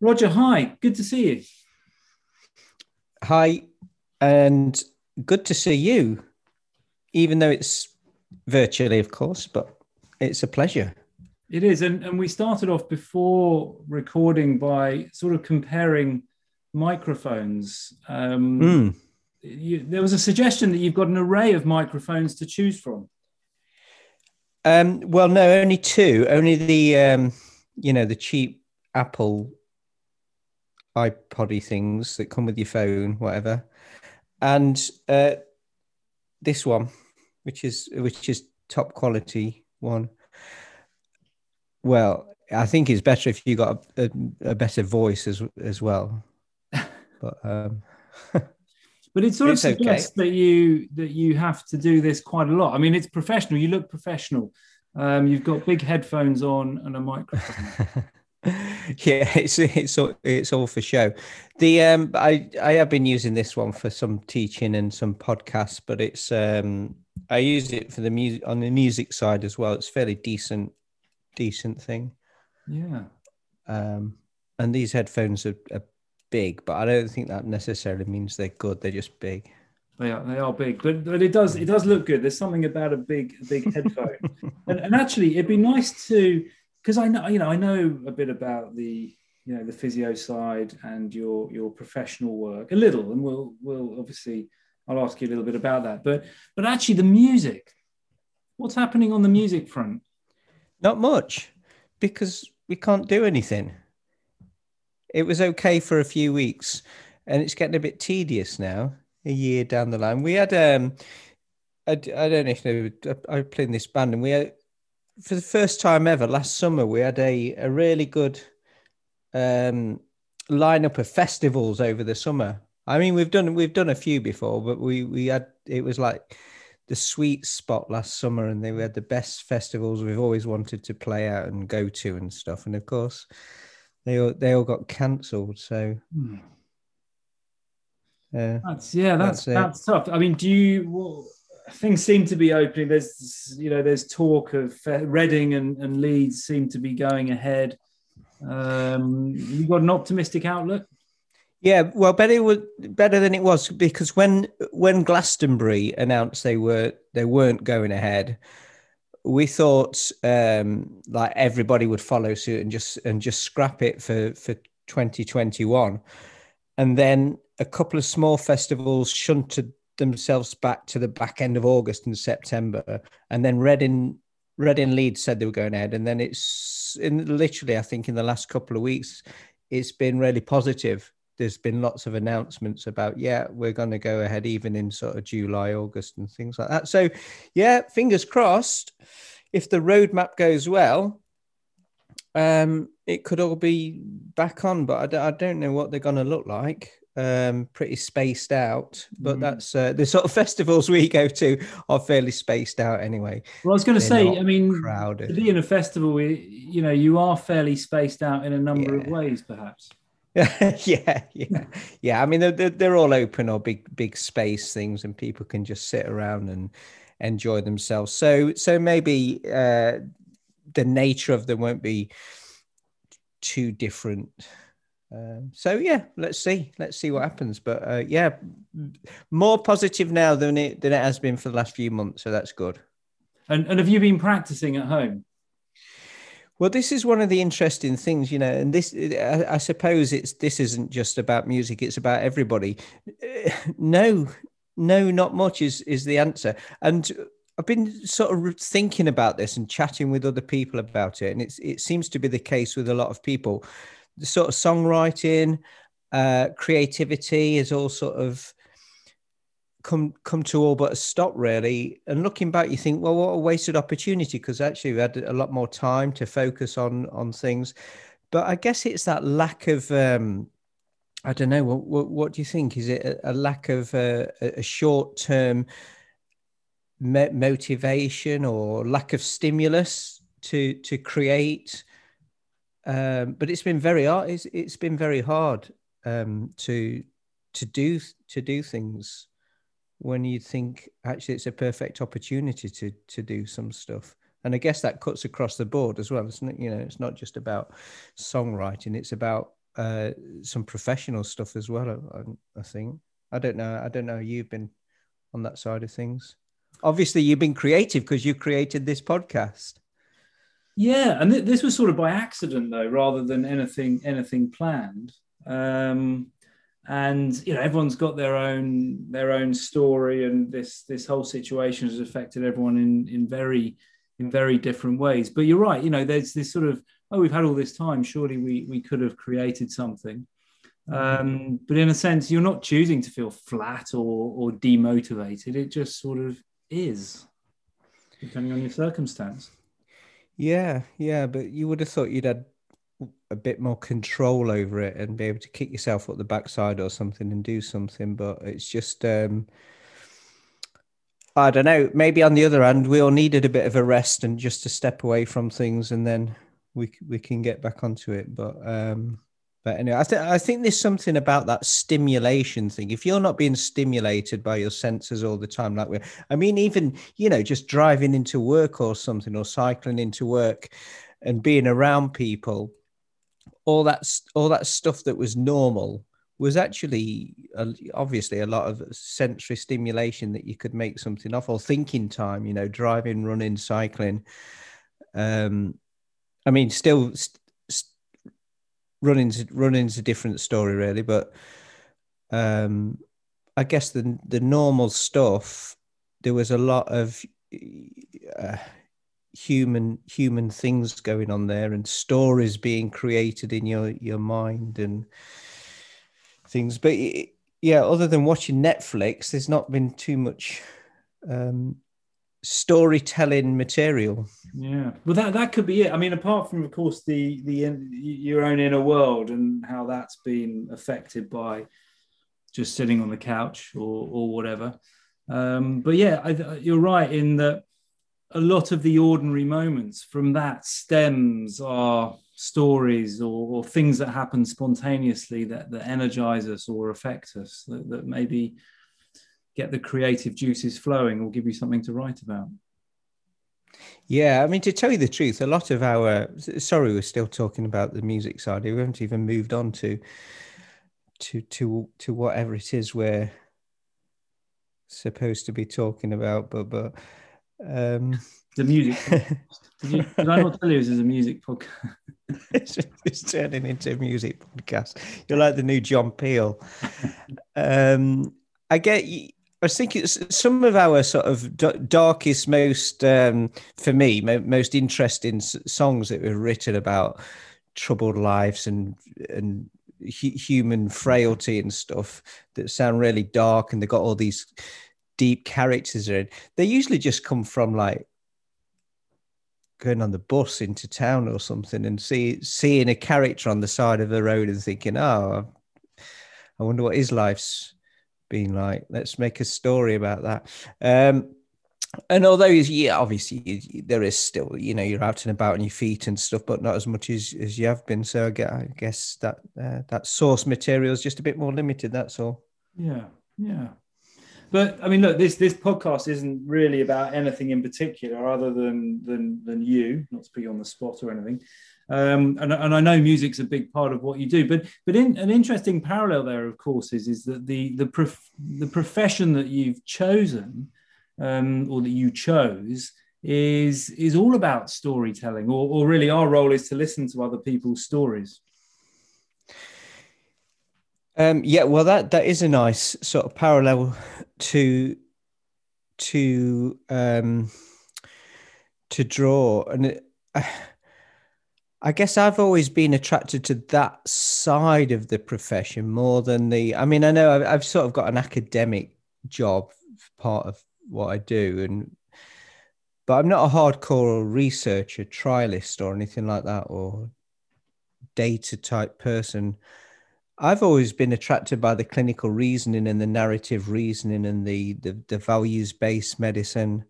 Roger, hi. Good to see you. Hi, and good to see you, even though it's virtually, of course, but it's a pleasure. It is. And, and we started off before recording by sort of comparing microphones. Um, Mm. you, there was a suggestion that you've got an array of microphones to choose from. Um, well, no, only two. Only the um, you know the cheap Apple iPoddy things that come with your phone, whatever, and uh, this one, which is which is top quality one. Well, I think it's better if you got a, a, a better voice as as well. But um, But it sort of It's okay. suggests that you that you have to do this quite a lot. I mean, it's professional. You look professional. Um, you've got big headphones on and a microphone. yeah, it's it's all, it's all for show. The um, I I have been using this one for some teaching and some podcasts, but it's um, I use it for the music on the music side as well. It's fairly decent, decent thing. yeah. Um, and these headphones are, are big, but I don't think that necessarily means they're good. They're just big. They are they are big, but but it does it does look good. There's something about a big big headphone, and, and actually it'd be nice to because I know you know I know a bit about the you know the physio side and your your professional work a little, and we'll we'll obviously I'll ask you a little bit about that. But but actually the music, what's happening on the music front? Not much, because we can't do anything. It was okay for a few weeks, and it's getting a bit tedious now. A year down the line, we had um, I don't know if you know, I I played in this band, and we had for the first time ever last summer we had a a really good um lineup of festivals over the summer. I mean, we've done we've done a few before, but we we had it was like the sweet spot last summer, and they had the best festivals we've always wanted to play out and go to and stuff. And of course, they all they all got cancelled. So Hmm. uh, That's yeah, that's That's that's, tough. I mean, do you? Things seem to be opening. There's you know, there's talk of uh, Reading and, and Leeds seem to be going ahead. Um, you got an optimistic outlook. Yeah, well, better was better than it was because when when Glastonbury announced they were they weren't going ahead, we thought um, like everybody would follow suit and just and just scrap it for for 2021, and then a couple of small festivals shunted themselves back to the back end of August and September, and then Reading Reading Leeds said they were going ahead, and then it's in literally I think in the last couple of weeks, it's been really positive. There's been lots of announcements about yeah we're going to go ahead even in sort of july august and things like that. So yeah fingers crossed if the roadmap goes well um it could all be back on but i, d- I don't know what they're going to look like um pretty spaced out but Mm. that's uh, the sort of festivals we go to are fairly spaced out anyway Well, I was going to say, I mean, crowded be in a festival, you know, you are fairly spaced out in a number of ways, perhaps. yeah, yeah, yeah. I mean, they're, they're, they're all open or big, big space things, and people can just sit around and enjoy themselves. So, so maybe uh, the nature of them won't be too different. Um, so yeah, let's see, let's see what happens. But uh, yeah, more positive now than it than it has been for the last few months. So that's good. And and have you been practicing at home? Well, this is one of the interesting things, you know, and this, I, I suppose it's this isn't just about music; it's about everybody. Uh, No, no, not much is is the answer. And I've been sort of thinking about this and chatting with other people about it, and it's it seems to be the case with a lot of people. The sort of songwriting, uh, creativity is all sort of come come to all but a stop really. And looking back you think well what a wasted opportunity because actually we had a lot more time to focus on on things. But i guess it's that lack of um i don't know what what, what do you think? Is it a, a lack of uh, a, short term mo- motivation or lack of stimulus to to create um but it's been very hard it's, it's been very hard um to to do to do things when you think actually it's a perfect opportunity to to do some stuff and i guess that cuts across the board as well it's not you know it's not just about songwriting it's about uh, some professional stuff as well. I, I think. I don't know. I don't know. You've been on that side of things. Obviously, you've been creative because you created this podcast. Yeah, and th- this was sort of by accident though, rather than anything anything planned. Um, and you know, everyone's got their own their own story, and this this whole situation has affected everyone in in very in very different ways. But you're right. You know, there's this sort of oh, we've had all this time. Surely we we could have created something. Um, but in a sense, you're not choosing to feel flat or or demotivated. It just sort of is, depending on your circumstance. Yeah, yeah, but you would have thought you'd had a bit more control over it and be able to kick yourself up the backside or something and do something. But it's just, um, I don't know. Maybe on the other hand, we all needed a bit of a rest and just to step away from things, and then we we can get back onto it. But um, but anyway, I think I think there's something about that stimulation thing. If you're not being stimulated by your senses all the time, like we I mean, even you know, just driving into work or something, or cycling into work, and being around people, all that all that stuff that was normal was actually uh, obviously a lot of sensory stimulation that you could make something of, or thinking time. You know, driving, running, cycling. Um, I mean, still. St- running's running's a different story really but um i guess the the normal stuff there was a lot of uh, human human things going on there and stories being created in your your mind and things but yeah other than watching netflix there's not been too much um storytelling material. Yeah, well, that that could be it. I mean, apart from, of course, the the your own inner world and how that's been affected by just sitting on the couch or or whatever. Um, but yeah, I, you're right in that a lot of the ordinary moments from that stems are stories or, or things that happen spontaneously that that energize us or affect us that, that maybe get the creative juices flowing or give you something to write about. Yeah, I mean, to tell you the truth, a lot of our sorry, we're still talking about the music side. We haven't even moved on to to to to whatever it is we're supposed to be talking about. But but um, the music. did, you, did I not tell you this is a music podcast? it's, it's, turning into a music podcast. You're like the new John Peel. Um, I get I was thinking some of our sort of darkest, most um, for me, most interesting songs that were written about troubled lives and and human frailty and stuff that sound really dark, and they got all these deep characters in. They usually just come from like going on the bus into town or something and see seeing a character on the side of the road and thinking, oh, I wonder what his life's being like, let's make a story about that. Um, and although yeah, obviously there is still, you know, you're out and about on your feet and stuff, but not as much as, as you have been. So I guess that uh, that source material is just a bit more limited. That's all. Yeah, yeah. But I mean, look, this this podcast isn't really about anything in particular, other than than than you. Not to put you on the spot or anything. Um, and, and I know music's a big part of what you do, but but in, an interesting parallel there, of course, is is that the the prof, the profession that you've chosen um, or that you chose is is all about storytelling, or, or really our role is to listen to other people's stories. Um, yeah, well, that that is a nice sort of parallel to to um, to draw, and it, I guess I've always been attracted to that side of the profession more than the. I mean, I know I've, I've sort of got an academic job, part of what I do, and but I'm not a hardcore researcher, trialist, or anything like that, or data type person. I've always been attracted by the clinical reasoning and the narrative reasoning and the the, the values based medicine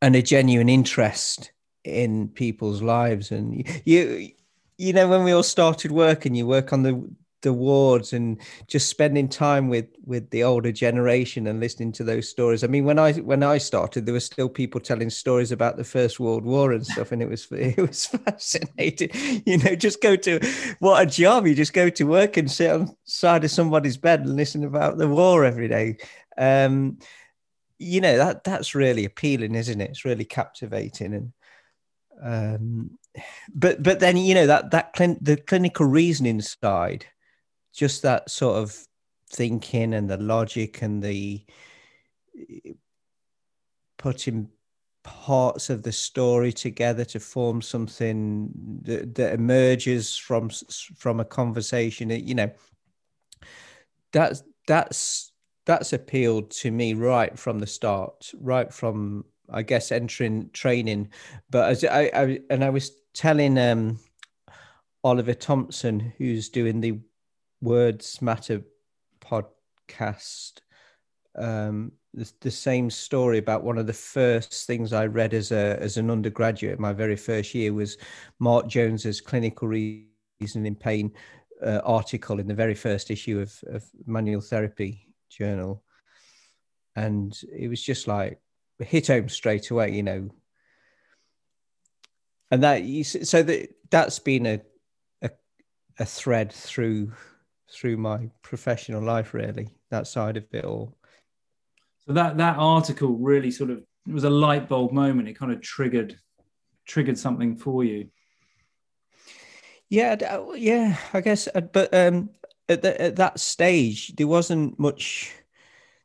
and a genuine interest in people's lives. And you you know when we all started work and you work on the the wards and just spending time with with the older generation and listening to those stories. I mean when i when i started there were still people telling stories about the first world war and stuff. And it was it was fascinating. You know just go to what a job. You just go to work and sit on side of somebody's bed and listen about the war every day. Um you know that that's really appealing isn't it? It's really captivating. And um but but then you know that that clin- the clinical reasoning side just that sort of thinking and the logic and the putting parts of the story together to form something that, that emerges from from a conversation you know that's that's that's appealed to me right from the start right from i guess entering training but as i, I and i was telling um oliver thompson who's doing the Words Matter podcast um, the, the, same story about one of the first things I read as a as an undergraduate. My very first year was Mark Jones's clinical reasoning in pain uh, article in the very first issue of, of Manual Therapy Journal, and it was just like hit home straight away, you know. And that you so that that's been a a, a thread through through my professional life, really, that side of it all. So that that article really sort of it was a light bulb moment. It kind of triggered triggered something for you. Yeah, uh, yeah, I guess. Uh, but um, at, the, at that stage, there wasn't much.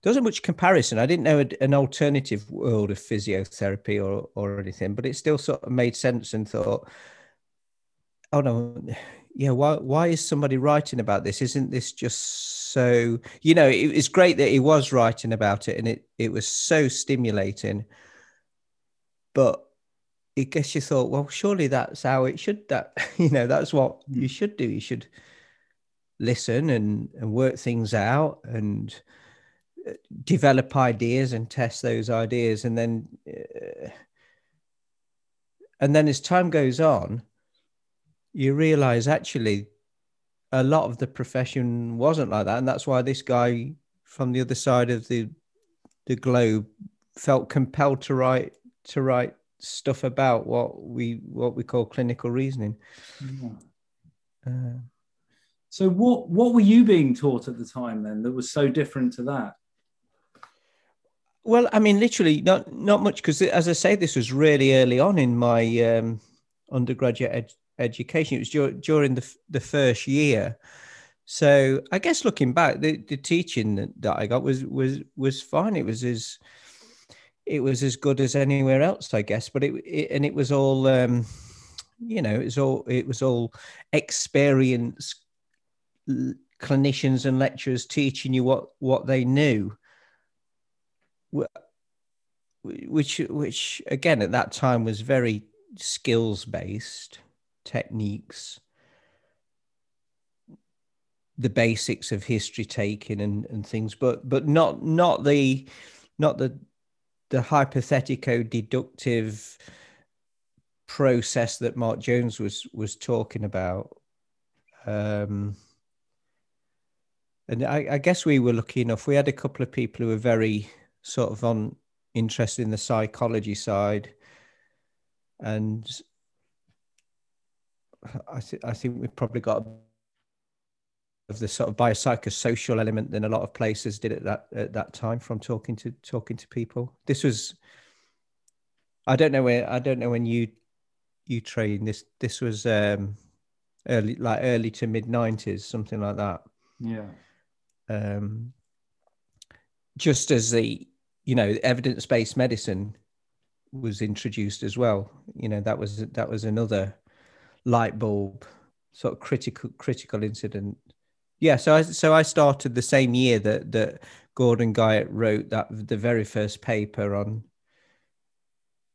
There wasn't much comparison. I didn't know an alternative world of physiotherapy or or anything, but it still sort of made sense and thought, oh no, yeah, why why is somebody writing about this? Isn't this just so? You know, it, it's great that he was writing about it, and it it was so stimulating. But I guess you thought, well, surely that's how it should. That you know, that's what you hmm. should do. You should listen and and work things out and develop ideas and test those ideas, and then uh, and then as time goes on you realize actually a lot of the profession wasn't like that. And that's why this guy from the other side of the the globe felt compelled to write to write stuff about what we what we call clinical reasoning. Yeah. uh, so what what were you being taught at the time then that was so different to that well i mean literally not not much because as i say this was really early on in my um, undergraduate ed- education. It was dur- during the, the first year. So I guess looking back, the, the teaching that I got was was was fine. It was as it was as good as anywhere else, I guess. But it, it and it was all um, you know, it was all it was all experience clinicians and lecturers teaching you what what they knew which which again at that time was very skills based techniques, the basics of history taking and, and things, but but not not the not the the hypothetico deductive process that Mark Jones was was talking about. Um, and I, I, guess we were lucky enough. We had a couple of people who were very sort of on interested in the psychology side, and I, th- I think we've probably got of the sort of biopsychosocial element than a lot of places did at that at that time from talking to talking to people. This was I don't know where I don't know when you you trained this this was um early like early to mid 90s something like that. Yeah. Um just as the you know evidence-based medicine was introduced as well you know that was that was another light bulb sort of critical critical incident. Yeah, so I so I started the same year that that Gordon Guyatt wrote that the very first paper on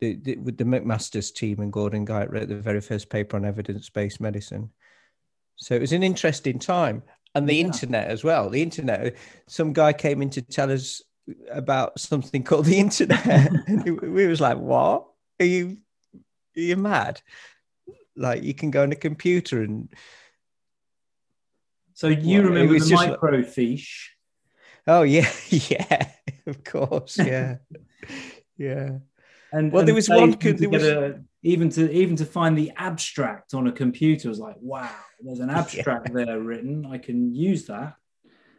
the, the, with the McMaster's team and Gordon Guyatt wrote the very first paper on evidence based medicine. So it was an interesting time, and the yeah. internet as well. The internet. Some guy came in to tell us about something called the internet, and we was like, "What? Are you? Are you mad?" Like you can go on a computer and So you Well, remember the just microfiche? Oh yeah, yeah, of course, yeah, yeah. And Well, and there was one to co- there was- a- even to even to find the abstract on a computer was like, wow, there's an abstract there written. I can use that.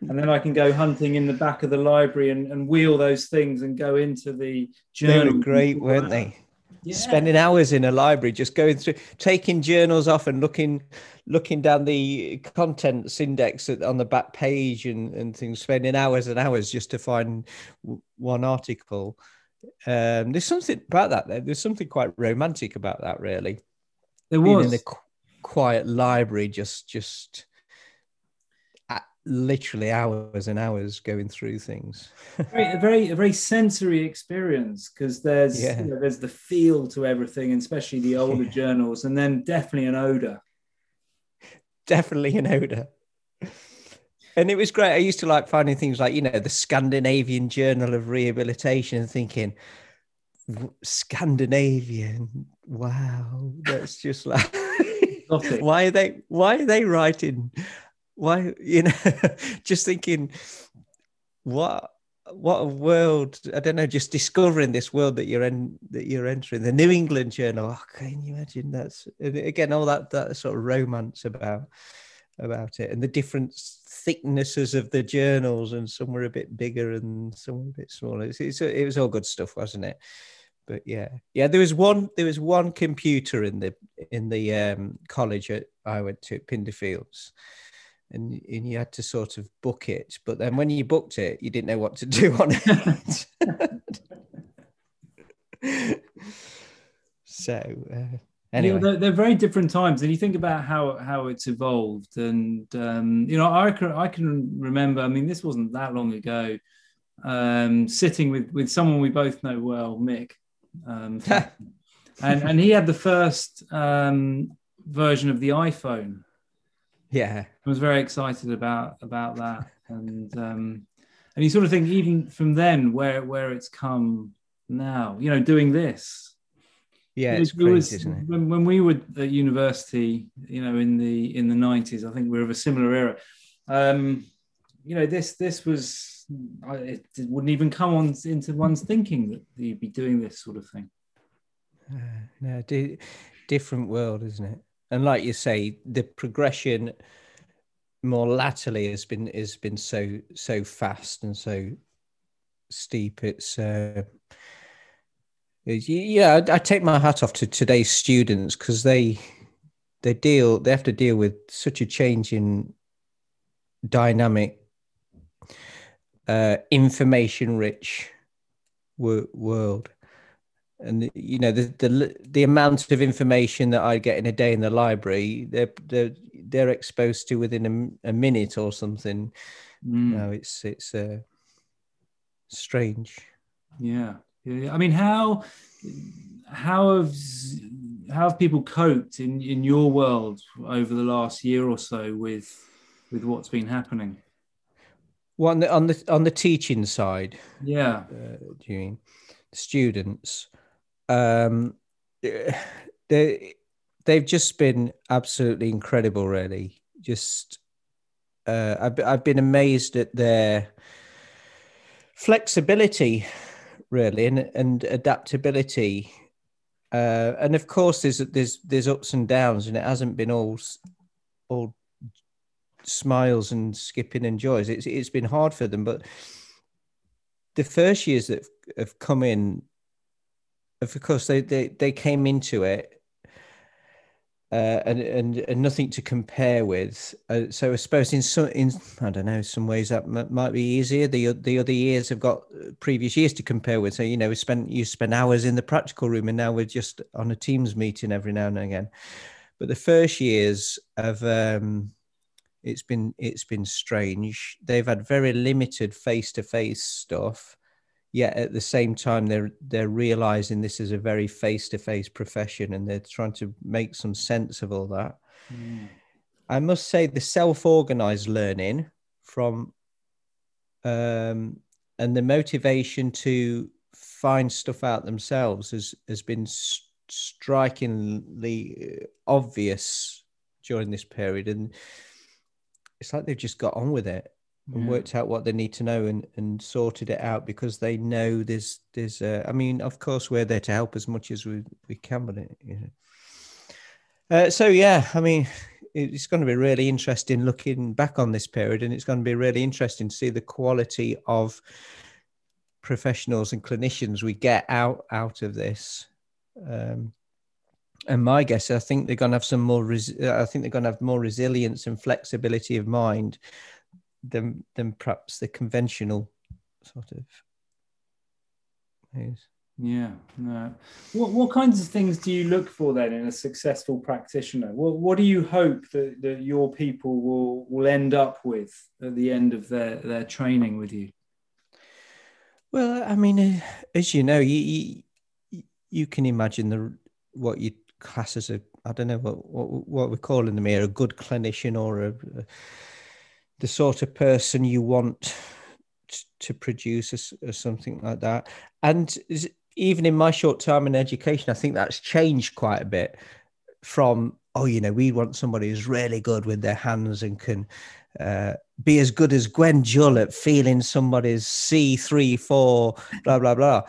And then I can go hunting in the back of the library and, and wheel those things and go into the journal. They were great, weren't they? Yeah. Spending hours in a library, just going through, taking journals off and looking, looking down the contents index at- on the back page and, and things. Spending hours and hours just to find one article. Um, there's something about that. There. There's something quite romantic about that, really. There being was. in the qu- quiet library, just just literally hours and hours going through things. very, a very a very sensory experience because there's Yeah. you know, there's the feel to everything, and especially the older Yeah. journals, and then definitely an odor. Definitely an odor. And it was great. I used to like finding things like, you know, the Scandinavian Journal of Rehabilitation and thinking, Scandinavian, wow, that's just like, why are they, why are they writing, why, you know, just thinking, what, what a world! I don't know. Just discovering this world that you're in, that you're entering. The New England Journal. Oh, can you imagine? That's again all that that sort of romance about about it, and the different thicknesses of the journals, and some were a bit bigger and some were a bit smaller. It's, it's, it was all good stuff, wasn't it? But yeah, yeah. There was one. There was one computer in the in the um, college at, I went to at Pinderfields and, and you had to sort of book it. But then when you booked it, you didn't know what to do on it. so uh, anyway, know, they're, they're very different times, and you think about how how it's evolved. And um, you know, I can I can remember. I mean, this wasn't that long ago. Um, sitting with with someone we both know well, Mick, um, and and he had the first um, version of the iPhone. Yeah, I was very excited about about that, and um, and you sort of think even from then where where it's come now. You know, doing this. yeah, It it's was- it was- crazy, isn't it? When, when we were at university, you know, in the in the nineties, I think we were of a similar era. Um, you know, this this was I, it wouldn't even come on into one's thinking that you'd be doing this sort of thing. Uh, no, di- different world, isn't it? And like you say, the progression more latterly has been has been so so fast and so steep. It's uh, yeah, I, take my hat off to today's students because they they deal they have to deal with such a changing dynamic, uh, information rich wor- world and you know the, the the amount of information that I get in a day in the library, they're they're they're exposed to within a, a minute or something. Mm, No, it's it's uh, strange. yeah. yeah, I mean, how how have how have people coped in in your world over the last year or so with with what's been happening? Well, on the on the on the teaching side, Yeah, uh, do you mean students? Um, they they've just been absolutely incredible, really. Just uh, I've I've been amazed at their flexibility, really, and and adaptability. Uh, and of course, there's there's there's ups and downs, and it hasn't been all all smiles and skipping and joys. It's it's been hard for them, but the first years that have- have come in, of course, they they, they came into it, uh, and and and nothing to compare with. Uh, so I suppose in some in I don't know some ways that m- might be easier. The the other years have got uh, previous years to compare with. So you know, we spent you spend hours in the practical room, and now we're just on a Teams meeting every now and again. But the first years of um, it's been it's been strange. They've had very limited face to face stuff, yet at the same time they're they're realizing this is a very face to face profession, and they're trying to make some sense of all that. Mm. I must say the self organized learning from um, and the motivation to find stuff out themselves has has been s- strikingly obvious during this period and it's like they've just got on with it and Yeah. worked out what they need to know and, and sorted it out because they know there's there's uh, I mean of course we're there to help as much as we, we can but it, you know uh, so yeah I mean it's going to be really interesting looking back on this period and it's going to be really interesting to see the quality of professionals and clinicians we get out out of this um, and my guess I think they're going to have some more res- I think they're going to have more resilience and flexibility of mind than than perhaps the conventional sort of ways. Yeah. No. What what kinds of things do you look for then in a successful practitioner? What what do you hope that, that your people will will end up with at the end of their their training with you? Well, I mean, uh, as you know, you you, you can imagine the what you class as a I don't know what what, what we're calling them here a good clinician or a, a the sort of person you want to produce or, something like that. And even in my short time in education, I think that's changed quite a bit from oh, you know, we want somebody who's really good with their hands and can uh, be as good as Gwen Jull at feeling somebody's C three four blah blah blah.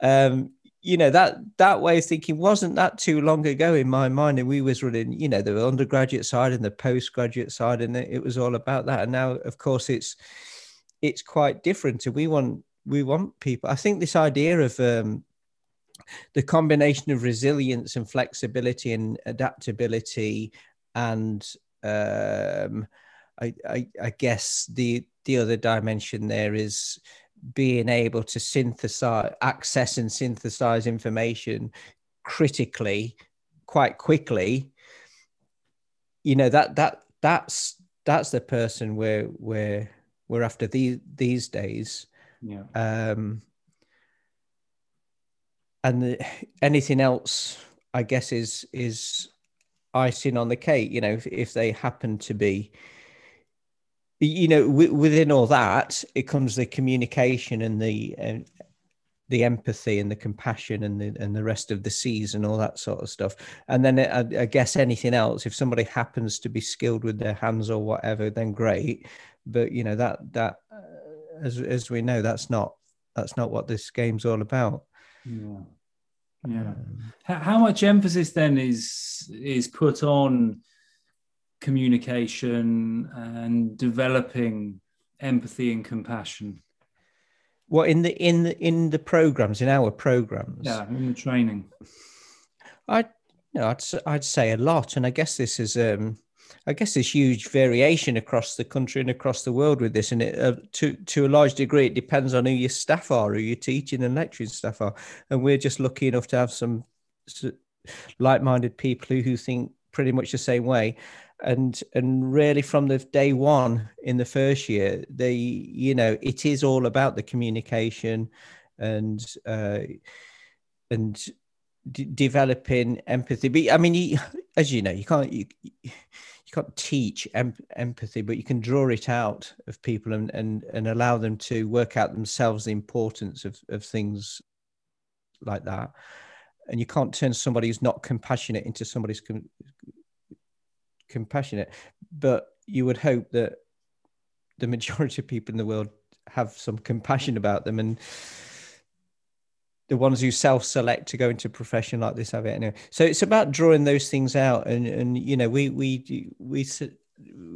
Um, you know that that way of thinking wasn't that too long ago in my mind, and we was running you know the undergraduate side and the postgraduate side, and it, it was all about that. And now, of course, it's it's quite different, and we want we want people. I think this idea of um, the combination of resilience and flexibility and adaptability and um, I, I, I guess the the other dimension there is being able to synthesize access and synthesize information critically quite quickly you know that that that's that's the person where we're we're after these these days Yeah. um and the, anything else i guess is is icing on the cake you know if, if they happen to be you know w- within all that it comes the communication and the uh, the empathy and the compassion and the and the rest of the C's and all that sort of stuff and then I, I guess anything else if somebody happens to be skilled with their hands or whatever then great but you know that that uh, as as we know that's not that's not what this game's all about Yeah. Yeah. Um, how much emphasis then is is put on communication and developing empathy and compassion? Well, in the in the in the programs in our programs Yeah, in the training. I no, I'd s- I'd say a lot, and I guess this is um, I guess there's huge variation across the country and across the world with this, and it, uh, to to a large degree, it depends on who your staff are, who your teaching and lecturing staff are, and we're just lucky enough to have some like-minded people who, who think pretty much the same way, and and really from the day one in the first year, they you know it is all about the communication, and uh, and d- developing empathy. But I mean, you, as you know, you can't you, you can't teach em- empathy, but you can draw it out of people and and and allow them to work out themselves the importance of of things like that. And you can't turn somebody who's not compassionate into somebody who's com- compassionate. But you would hope that the majority of people in the world have some compassion about them and the ones who self-select to go into a profession like this have it anyway. So it's about drawing those things out, and and you know we we we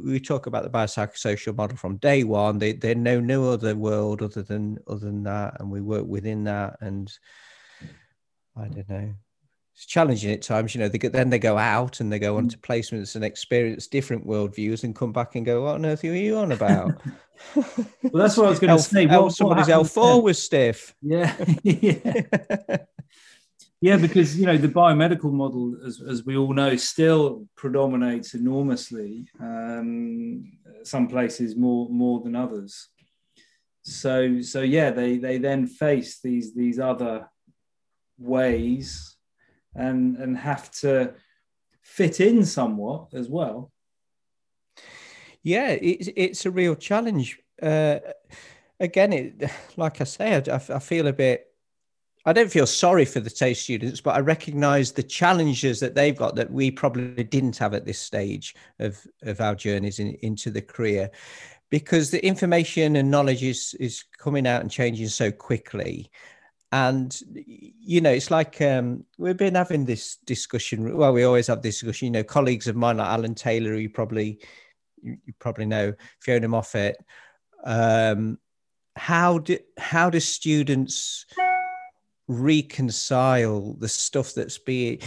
we talk about the biopsychosocial model from day one. They they know no other world other than other than that, and we work within that. And I don't know, it's challenging at times. You know, they get, then they go out and they go on to placements and experience different worldviews, and come back and go, "What on earth are you on about?" Well, that's what I was going to say. L- What, somebody's L four was stiff. Yeah, yeah, yeah. Because you know the biomedical model, as, as we all know, still predominates enormously. Um, some places more more than others. So so yeah, they they then face these these other ways, and and have to fit in somewhat as well. yeah it's it's a real challenge. Uh again it like i say I, I feel a bit I don't feel sorry for the TAFE students, but I recognise the challenges that they've got that we probably didn't have at this stage of, of our journeys in, into the career, because the information and knowledge is is coming out and changing so quickly, and you know it's like um, we've been having this discussion. Well, we always have this discussion. You know, colleagues of mine like Alan Taylor, who you probably you, you probably know, Fiona Moffatt. Um, how do how do students reconcile the stuff that's being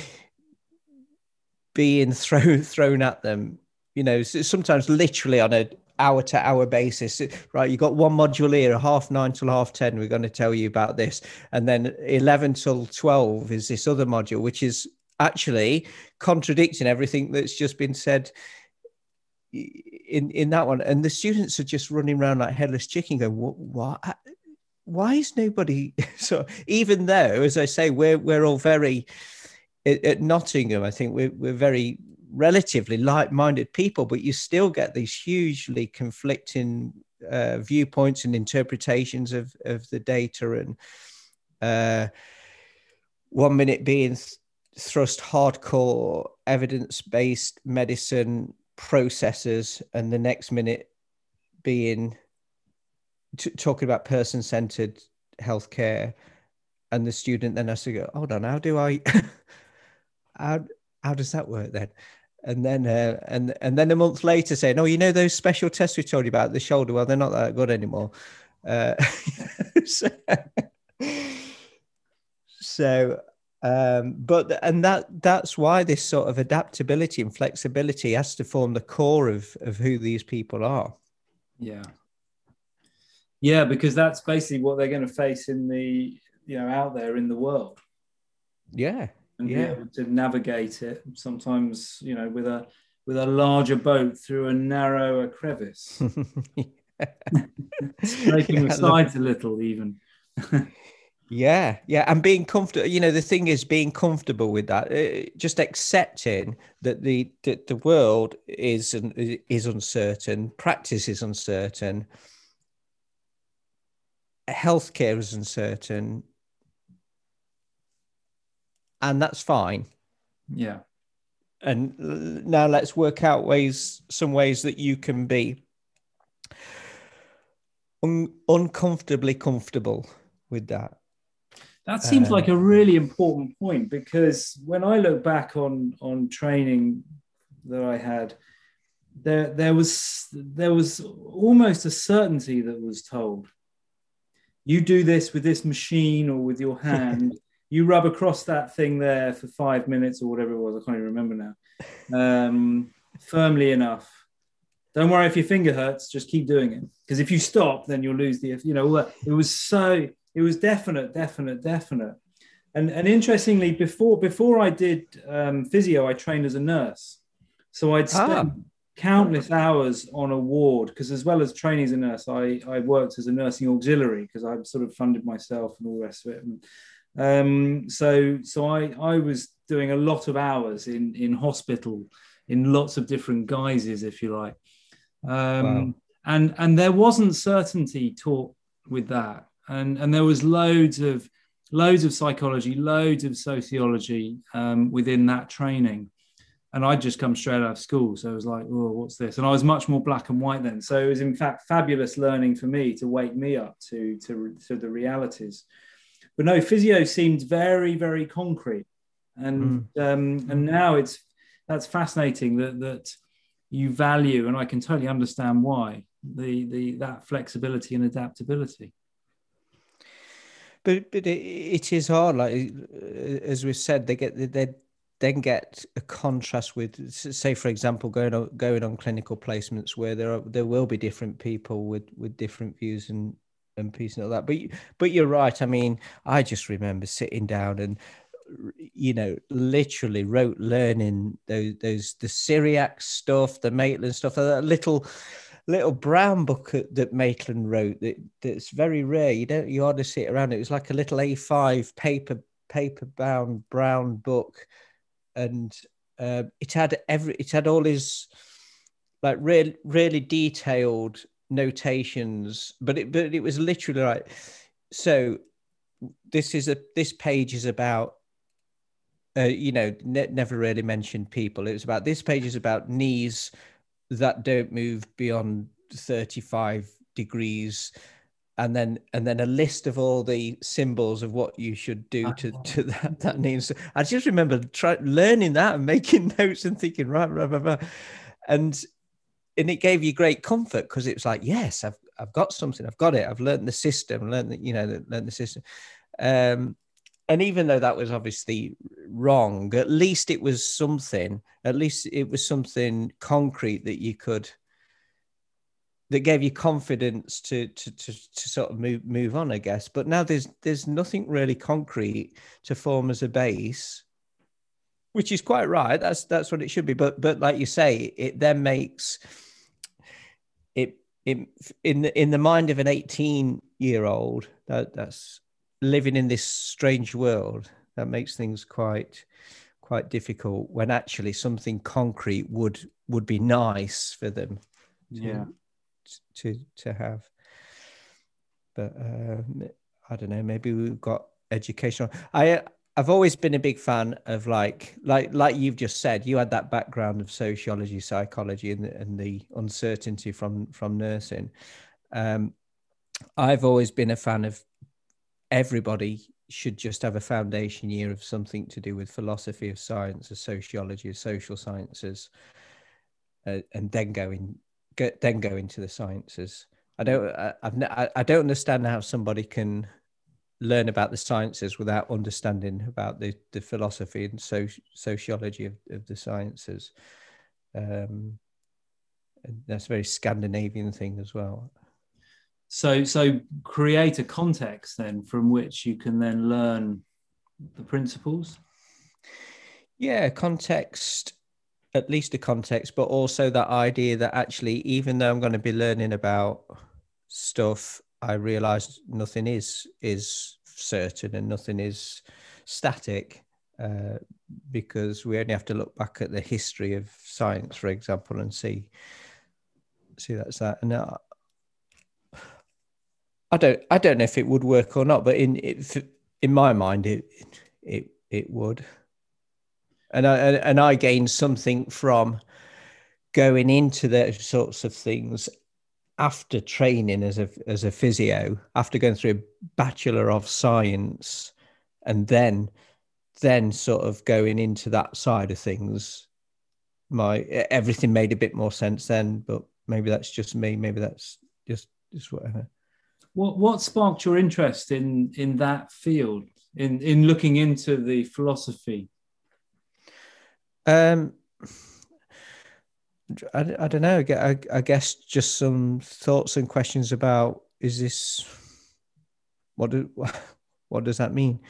being thrown thrown at them you know sometimes literally on a hour to hour basis. Right you got one module here a half nine till half 10 we're going to tell you about this. And then 11 till 12 is this other module which is actually contradicting everything that's just been said in in that one. And the students are just running around like headless chicken going what, what why is nobody so even though as i say we're we're all very at nottingham i think we're, we're very relatively like-minded people but you still get these hugely conflicting uh, viewpoints and interpretations of of the data and uh, one minute being th- thrust hardcore evidence-based medicine processes and the next minute being t- talking about person centered healthcare, and the student then has to go, hold on, how do I, how how does that work then? And then uh, and and then a month later saying, oh, you know those special tests we told you about the shoulder, well, they're not that good anymore. Uh, so, so um, but and that that's why this sort of adaptability and flexibility has to form the core of of who these people are. Yeah, yeah, because that's basically what they're going to face in the you know out there in the world. Yeah, and yeah. be able to navigate it sometimes you know with a with a larger boat through a narrower crevice, scraping the sides a little even. yeah, yeah, and being comfortable. You know, the thing is being comfortable with that. Uh, just accepting that the that the world is is uncertain, practice is uncertain healthcare is uncertain, and that's fine. Yeah. And now let's work out ways, some ways that you can be un- uncomfortably comfortable with that. That seems like a um, really important point because when I look back on on training that I had, there there was there was almost a certainty that was told you do this with this machine or with your hand. You rub across that thing there for five minutes or whatever it was. I can't even remember now. Um, firmly enough. Don't worry if your finger hurts. Just keep doing it. Because if you stop, then you'll lose the. You know, it was so. It was definite, definite, definite. And and interestingly, before before I did um, physio, I trained as a nurse. So I'd spent ah countless hours on a ward because as well as training as a nurse I, I worked as a nursing auxiliary because I sort of funded myself and all the rest of it and, um, so so I, I was doing a lot of hours in in hospital in lots of different guises if you like um, wow. and and there wasn't certainty taught with that and and there was loads of loads of psychology loads of sociology um, within that training and I'd just come straight out of school. So I was like, oh, what's this? And I was much more black and white then. So it was in fact fabulous learning for me to wake me up to, to, to the realities. But no, physio seemed very, very concrete. And mm. um, and now it's that's fascinating that that you value, and I can totally understand why the the that flexibility and adaptability. But but it, it is hard. Like as we said, they get they then get a contrast with say for example going on going on clinical placements where there are there will be different people with with different views and and pieces all that. But but you're right. I mean i just remember sitting down and you know literally wrote learning those those the Cyriax stuff the maitland stuff that little little brown book that maitland wrote that that's very rare. You don't you hardly see it around. It was like a little a5 paper paper bound brown book. And uh, it had every it had all his like really really detailed notations, but it but it was literally like so this is a this page is about uh, you know ne- never really mentioned people. It was about this page is about knees that don't move beyond 35 degrees. And then and then a list of all the symbols of what you should do to to that that means i just remember try, learning that and making notes and thinking right right, right, right. and and it gave you great comfort because it was like yes i've i've got something i've got it i've learned the system learned that you know learned the system um and even though that was obviously wrong at least it was something at least it was something concrete that you could that gave you confidence to, to to to sort of move move on, I guess. But now there's there's nothing really concrete to form as a base, which is quite right. That's that's what it should be. But but like you say, it then makes it in the in the mind of an 18 year old that that's living in this strange world that makes things quite quite difficult when actually something concrete would would be nice for them to, yeah to to have. But uh, I don't know. Maybe we've got educational. I I've always been a big fan of like like like you've just said. You had that background of sociology, psychology, and the, and the uncertainty from from nursing. Um, I've always been a fan of everybody should just have a foundation year of something to do with philosophy of science, of sociology, of social sciences, uh, and then go in go, then go into the sciences. I don't. I, I've. I don't understand how somebody can learn about the sciences without understanding about the, the philosophy and so, sociology of, of the sciences. Um, that's a very Scandinavian thing as well. So, so create a context then from which you can then learn the principles. Yeah, context at least a context, but also that idea that actually, even though I'm going to be learning about stuff, I realize nothing is is certain and nothing is static. Uh, because we only have to look back at the history of science, for example, and see see that's that. And uh, I don't I don't know if it would work or not, but in in my mind, it it it would and I and I gained something from going into those sorts of things after training as a as a physio, after going through a bachelor of science, and then then sort of going into that side of things. My everything made a bit more sense then, but maybe that's just me. Maybe that's just just whatever. What what sparked your interest in in that field in in looking into the philosophy um, I, I don't know. I, I guess just some thoughts and questions about is this what do, what does that mean?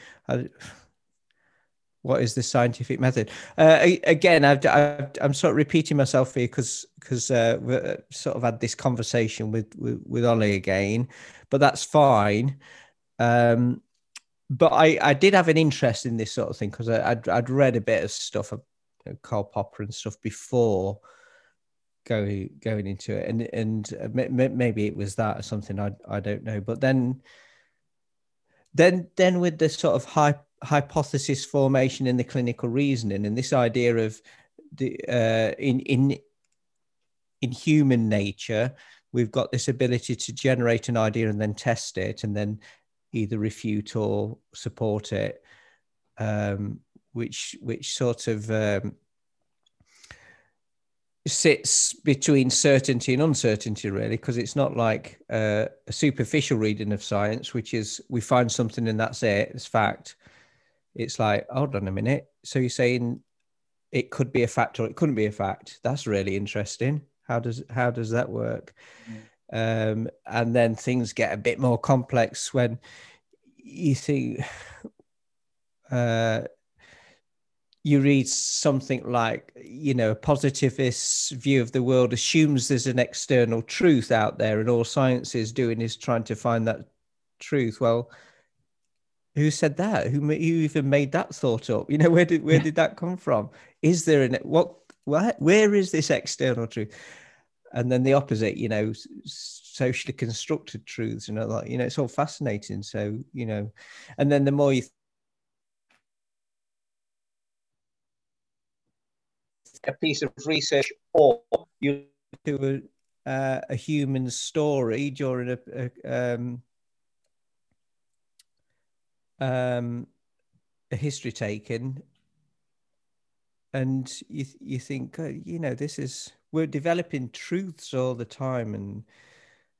What is the scientific method? Uh, again, I've, i am sort of repeating myself here because because uh, we uh, sort of had this conversation with, with with Ollie again, but that's fine. Um, but I I did have an interest in this sort of thing because I'd I'd read a bit of stuff know, Karl Popper and stuff before going going into it, and and uh, maybe it was that or something. I I don't know, but then then then with the sort of high hypothesis formation in the clinical reasoning and this idea of the uh, in in in human nature we've got this ability to generate an idea and then test it and then either refute or support it um, which which sort of um, sits between certainty and uncertainty, really, because it's not like uh, a superficial reading of science, which is we find something and that's it, it's fact. It's like, hold on a minute. So you're saying it could be a fact or it couldn't be a fact. That's really interesting. How does how does that work? Mm. Um, and then things get a bit more complex when you think uh, you read something like, you know, a positivist view of the world assumes there's an external truth out there, and all science is doing is trying to find that truth. Well, who said that? Who, who even made that thought up? You know, where did where did that come from? Is there an what? Where, where is this external truth? And then the opposite, you know, socially constructed truths and all that. You know, it's all fascinating. So you know, and then the more you a piece of research or you do a, uh, a human story during a, a um, um, a history taken and you you think oh, you know this is we're developing truths all the time and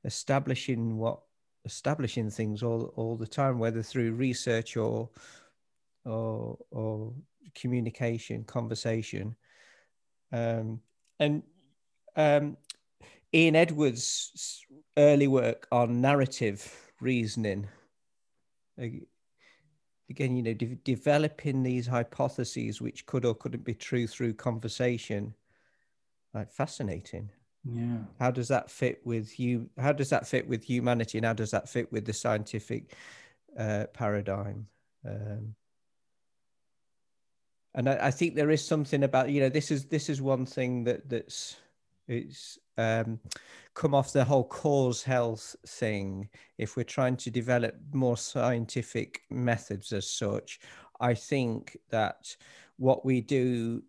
establishing what establishing things all all the time whether through research or or or communication conversation um, and um, Ian Edwards' early work on narrative reasoning again, you know, de- developing these hypotheses which could or couldn't be true through conversation, like fascinating. Yeah. How does that fit with you? How does that fit with humanity, and how does that fit with the scientific uh, paradigm? Um, and I, I, think there is something about you know this is this is one thing that that's it's um, come off the whole cause health thing. If we're trying to develop more scientific methods as such, I think that what we do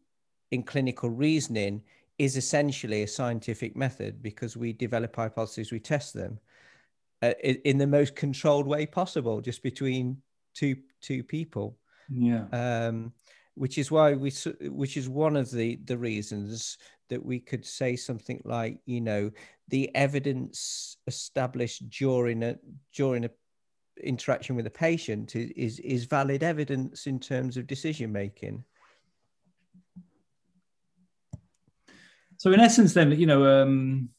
in clinical reasoning is essentially a scientific method because we develop hypotheses, we test them uh, in the most controlled way possible, just between two two people. Yeah. Um, which is why we, which is one of the the reasons that we could say something like, you know, the evidence established during a during a interaction with a patient is, is, is valid evidence in terms of decision making. So in essence, then you know, um,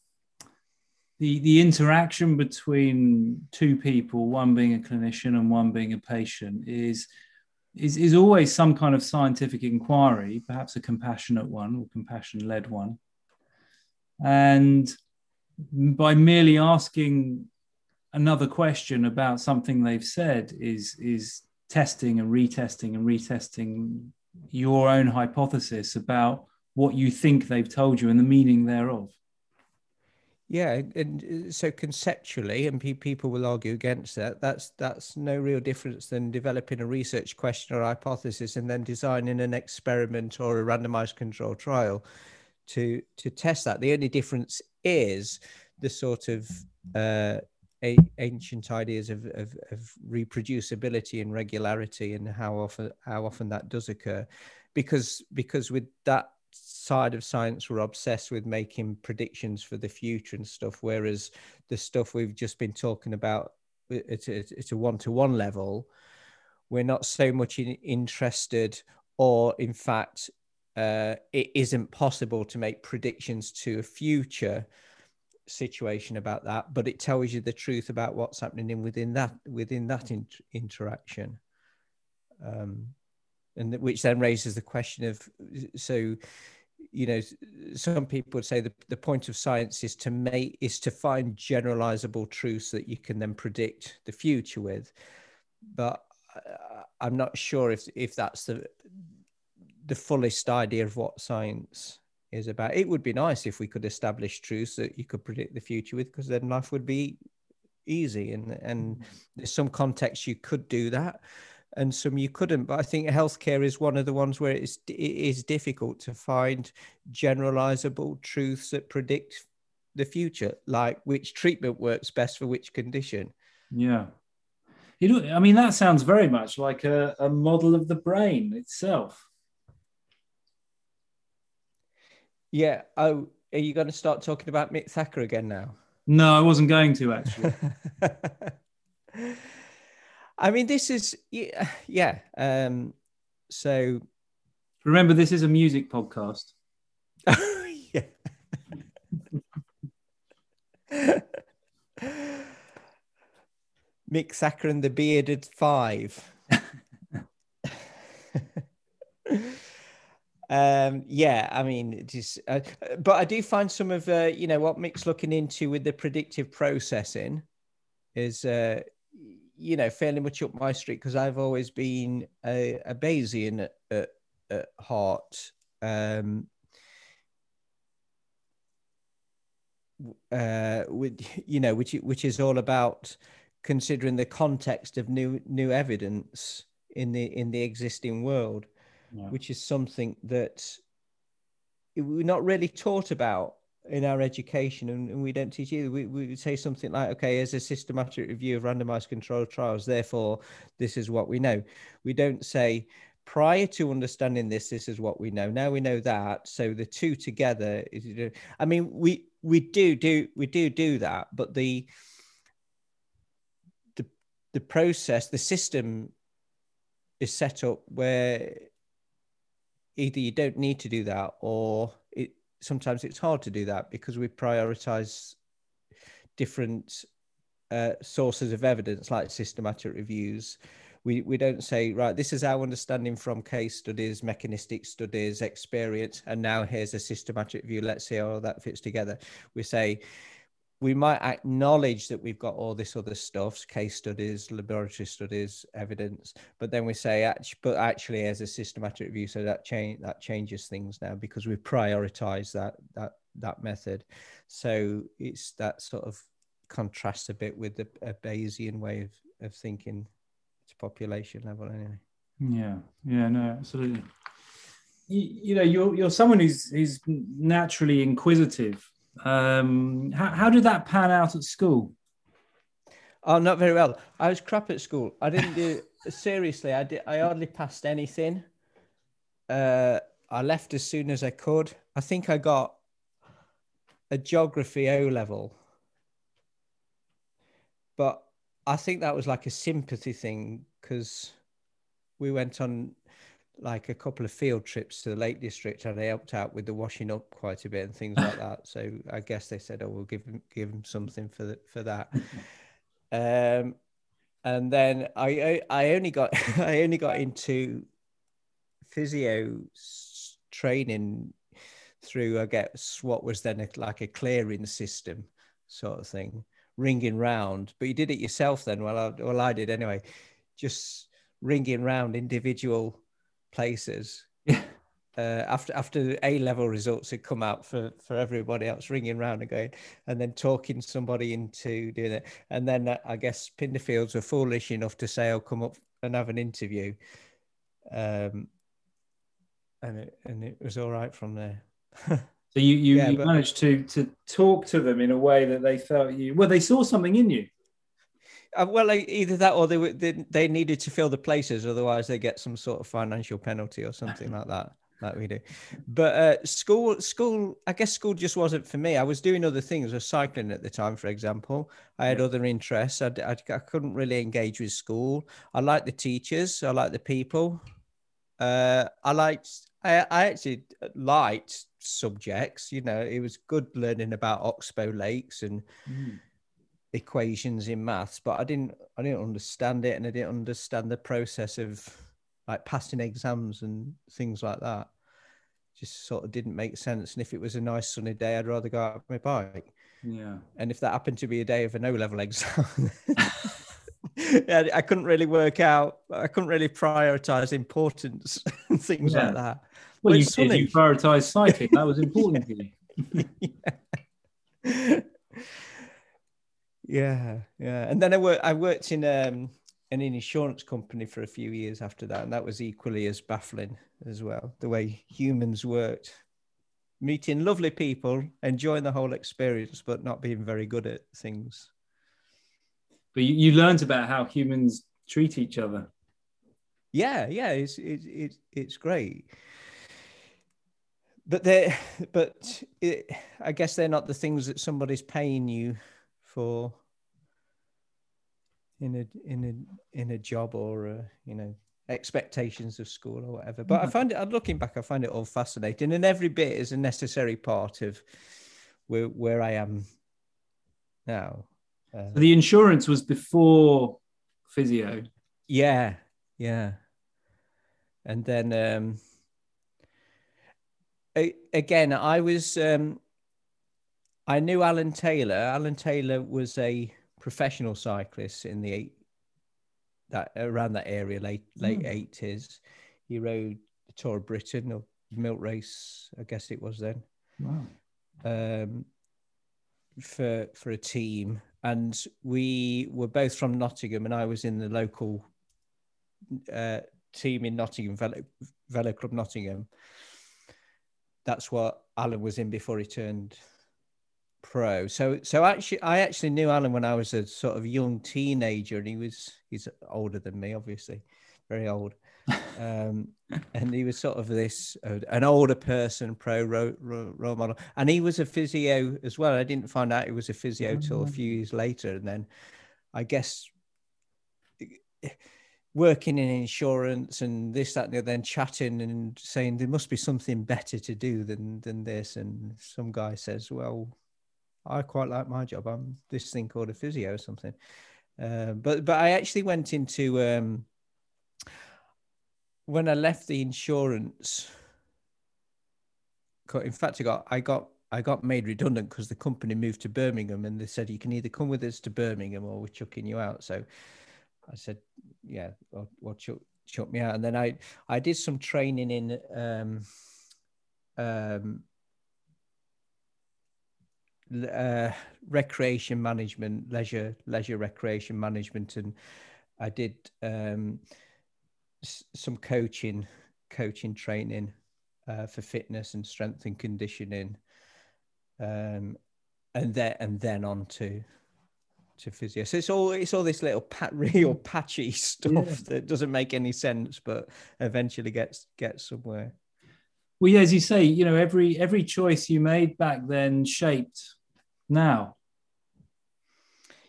the the interaction between two people, one being a clinician and one being a patient, is is, is always some kind of scientific inquiry, perhaps a compassionate one or compassion led one. And by merely asking another question about something they've said is, is testing and retesting and retesting your own hypothesis about what you think they've told you and the meaning thereof. Yeah, and uh, so conceptually, and people will argue against that. That's that's no real difference than developing a research question or hypothesis and then designing an experiment or a randomized control trial to to test that. The only difference is the sort of uh, a, ancient ideas of, of, of reproducibility and regularity and how often how often that does occur, because because with that side of science we're obsessed with making predictions for the future and stuff whereas the stuff we've just been talking about it's a, one-to-one level we're not so much in, interested or in fact uh, it isn't possible to make predictions to a future situation about that but it tells you the truth about what's happening in within that within that in, interaction. Um, and which then raises the question of so you know some people would say the, the point of science is to make is to find generalizable truths that you can then predict the future with. But uh, i'm not sure if if that's the the fullest idea of what science is about. It would be nice if we could establish truths that you could predict the future with because then life would be easy and and there's some context you could do that and some you couldn't. But I think healthcare is one of the ones where it's, it is difficult to find generalizable truths that predict the future, like which treatment works best for which condition. Yeah. You know, I mean, that sounds very much like a, a model of the brain itself. Yeah. Oh, are you going to start talking about Mick Thacker again now? No, I wasn't going to actually. I mean, this is yeah. yeah. Um, so remember, this is a music podcast. yeah. Mick Thacker and the Bearded Five. um, yeah, I mean, just, uh, but I do find some of uh, you know what Mick's looking into with the predictive processing is uh, you know, fairly much up my street because I've always been a, a Bayesian at, at, at heart. Um, uh, with, you know, which which is all about considering the context of new new evidence in the in the existing world, yeah. which is something that we're not really taught about in our education and, and we don't teach you we, we say something like okay as a systematic review of randomized controlled trials. Therefore this is what we know. We don't say prior to understanding this this is what we know. Now we know that. So the two together is i mean we we do do we do do that but the the the process the system is set up where either you don't need to do that or it sometimes it's hard to do that because we prioritize different uh, sources of evidence like systematic reviews. We, we don't say right this is our understanding from case studies mechanistic studies experience and now here's a systematic view. Let's see how that fits together. We say we might acknowledge that we've got all this other stuff case studies laboratory studies evidence but then we say but actually as a systematic review so that change that changes things now because we prioritize that that that method so it's that sort of contrasts a bit with the a bayesian way of, of thinking to population level anyway. Yeah, yeah, no, absolutely. You, you know, you're you're someone who's who's naturally inquisitive. Um, how how did that pan out at school? Oh, not very well. I was crap at school. I didn't do seriously. I did. I hardly passed anything. Uh, I left as soon as I could. I think I got a geography O level, but I think that was like a sympathy thing because we went on like a couple of field trips to the Lake District and they helped out with the washing up quite a bit and things like that. So I guess they said, "Oh, we'll give them give them something for the, for that." um, and then I I only got I only got into physio training through I guess what was then a, like a clearing system sort of thing ringing round, but you did it yourself then. Well, I, well, I did anyway. Just ringing round individual places. Yeah. Uh, after after A level results had come out for for everybody else, ringing round and going, and then talking somebody into doing it, and then uh, I guess Pinderfields were foolish enough to say, "I'll come up and have an interview," um, and it and it was all right from there. So you you, yeah, you but, managed to to talk to them in a way that they felt you well they saw something in you. Uh, well, either that or they, were, they they needed to fill the places, otherwise they get some sort of financial penalty or something like that. Like we do, but uh, school, school. I guess school just wasn't for me. I was doing other things. I was cycling at the time, for example. I had yeah. other interests. I, I, I couldn't really engage with school. I liked the teachers. I liked the people. Uh, I liked. I, I actually liked subjects. You know, it was good learning about oxbow lakes and mm. Equations in maths, but I didn't I didn't understand it, and I didn't understand the process of like passing exams and things like that. Just sort of didn't make sense. And if it was a nice sunny day, I'd rather go out on my bike. Yeah. And if that happened to be a day of an O level exam. I couldn't really work out. I couldn't really prioritize importance and things yeah. like that. Well, you did. You prioritised cycling. That was important to you. yeah. Yeah, yeah. And then I worked. I worked in um, in an insurance company for a few years after that, and that was equally as baffling as well. The way humans worked, meeting lovely people, enjoying the whole experience, but not being very good at things. But you, you learned about how humans treat each other. Yeah, yeah, it's it's it's great but they but it, i guess they're not the things that somebody's paying you for in a in a in a job or a, you know expectations of school or whatever. But mm-hmm. i find it looking back i find it all fascinating and every bit is a necessary part of where where i am now. Uh, so the insurance was before physio? Yeah yeah. And then um again, I was um, I knew Alan Taylor. Alan Taylor was a professional cyclist in the eight that around that area, late late hmm. eighties. He rode the Tour of Britain or Milk Race, I guess it was then. Wow. Um, for for a team, and we were both from Nottingham, and I was in the local uh, team in Nottingham, Velo, Velo Club Nottingham. That's what Alan was in before he turned pro. So so actually I actually knew Alan when I was a sort of young teenager and he was he's older than me obviously very old. Um, and he was sort of this uh, an older person pro role, role, model. And he was a physio as well. I didn't find out he was a physio oh, till a few years later and then I guess working in insurance and this that and the other, then chatting and saying there must be something better to do than than this. And some guy says well I quite like my job. I'm this thing called a physio or something. Uh, but but I actually went into um, when I left the insurance. In fact, I got I got I got made redundant because the company moved to Birmingham, and they said you can either come with us to Birmingham or we're chucking you out. So I said, yeah, well, chuck, chuck me out. And then I I did some training in um, um, uh, recreation management, leisure leisure recreation management, and I did um, s- some coaching, coaching training uh, for fitness and strength and conditioning, um, and then and then on to to physio. So it's all it's all this little pat, real patchy stuff yeah. that doesn't make any sense, but eventually gets gets somewhere. Well, yeah, as you say, you know, every every choice you made back then shaped now.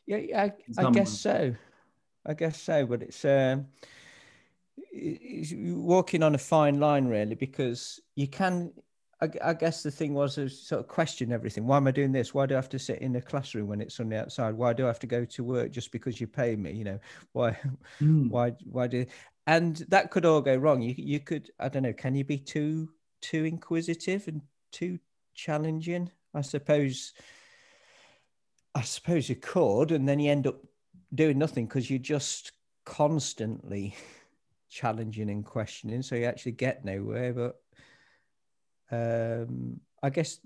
Yeah, I, I guess so. I guess so, but it's um, it's walking on a fine line, really, because you can. I, I guess the thing was to sort of question everything. Why am I doing this? Why do I have to sit in a classroom when it's sunny outside? Why do I have to go to work just because you pay me? You know, why, mm. why, why do? And that could all go wrong. You you could I don't know. Can you be too too inquisitive and too challenging? I suppose I suppose you could, and then you end up doing nothing because you're just constantly challenging and questioning, so you actually get nowhere. But um, I guess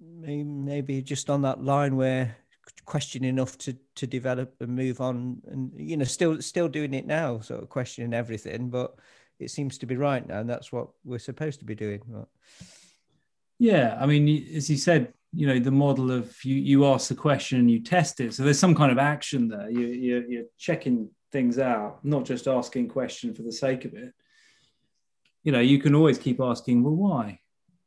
maybe just on that line where question enough to to develop and move on, and you know, still still doing it now, sort of questioning everything, but it seems to be right now, and that's what we're supposed to be doing. But... Yeah, I mean, as you said, you know the model of you you ask the question and you test it so there's some kind of action there you, you you're checking things out not just asking question for the sake of it you know you can always keep asking well why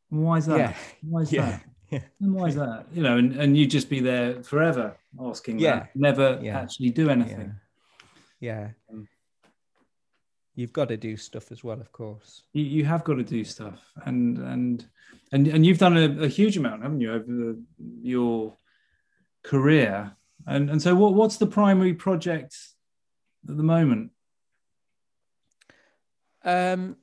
why is that yeah. why is yeah. that yeah. and why is that you know and, and you just be there forever asking yeah that, never yeah. actually do anything yeah, yeah. Um, you've got to do stuff as well of course you, you have got to do stuff and and and and you've done a, a huge amount haven't you over the, your career and and so what what's the primary project at the moment um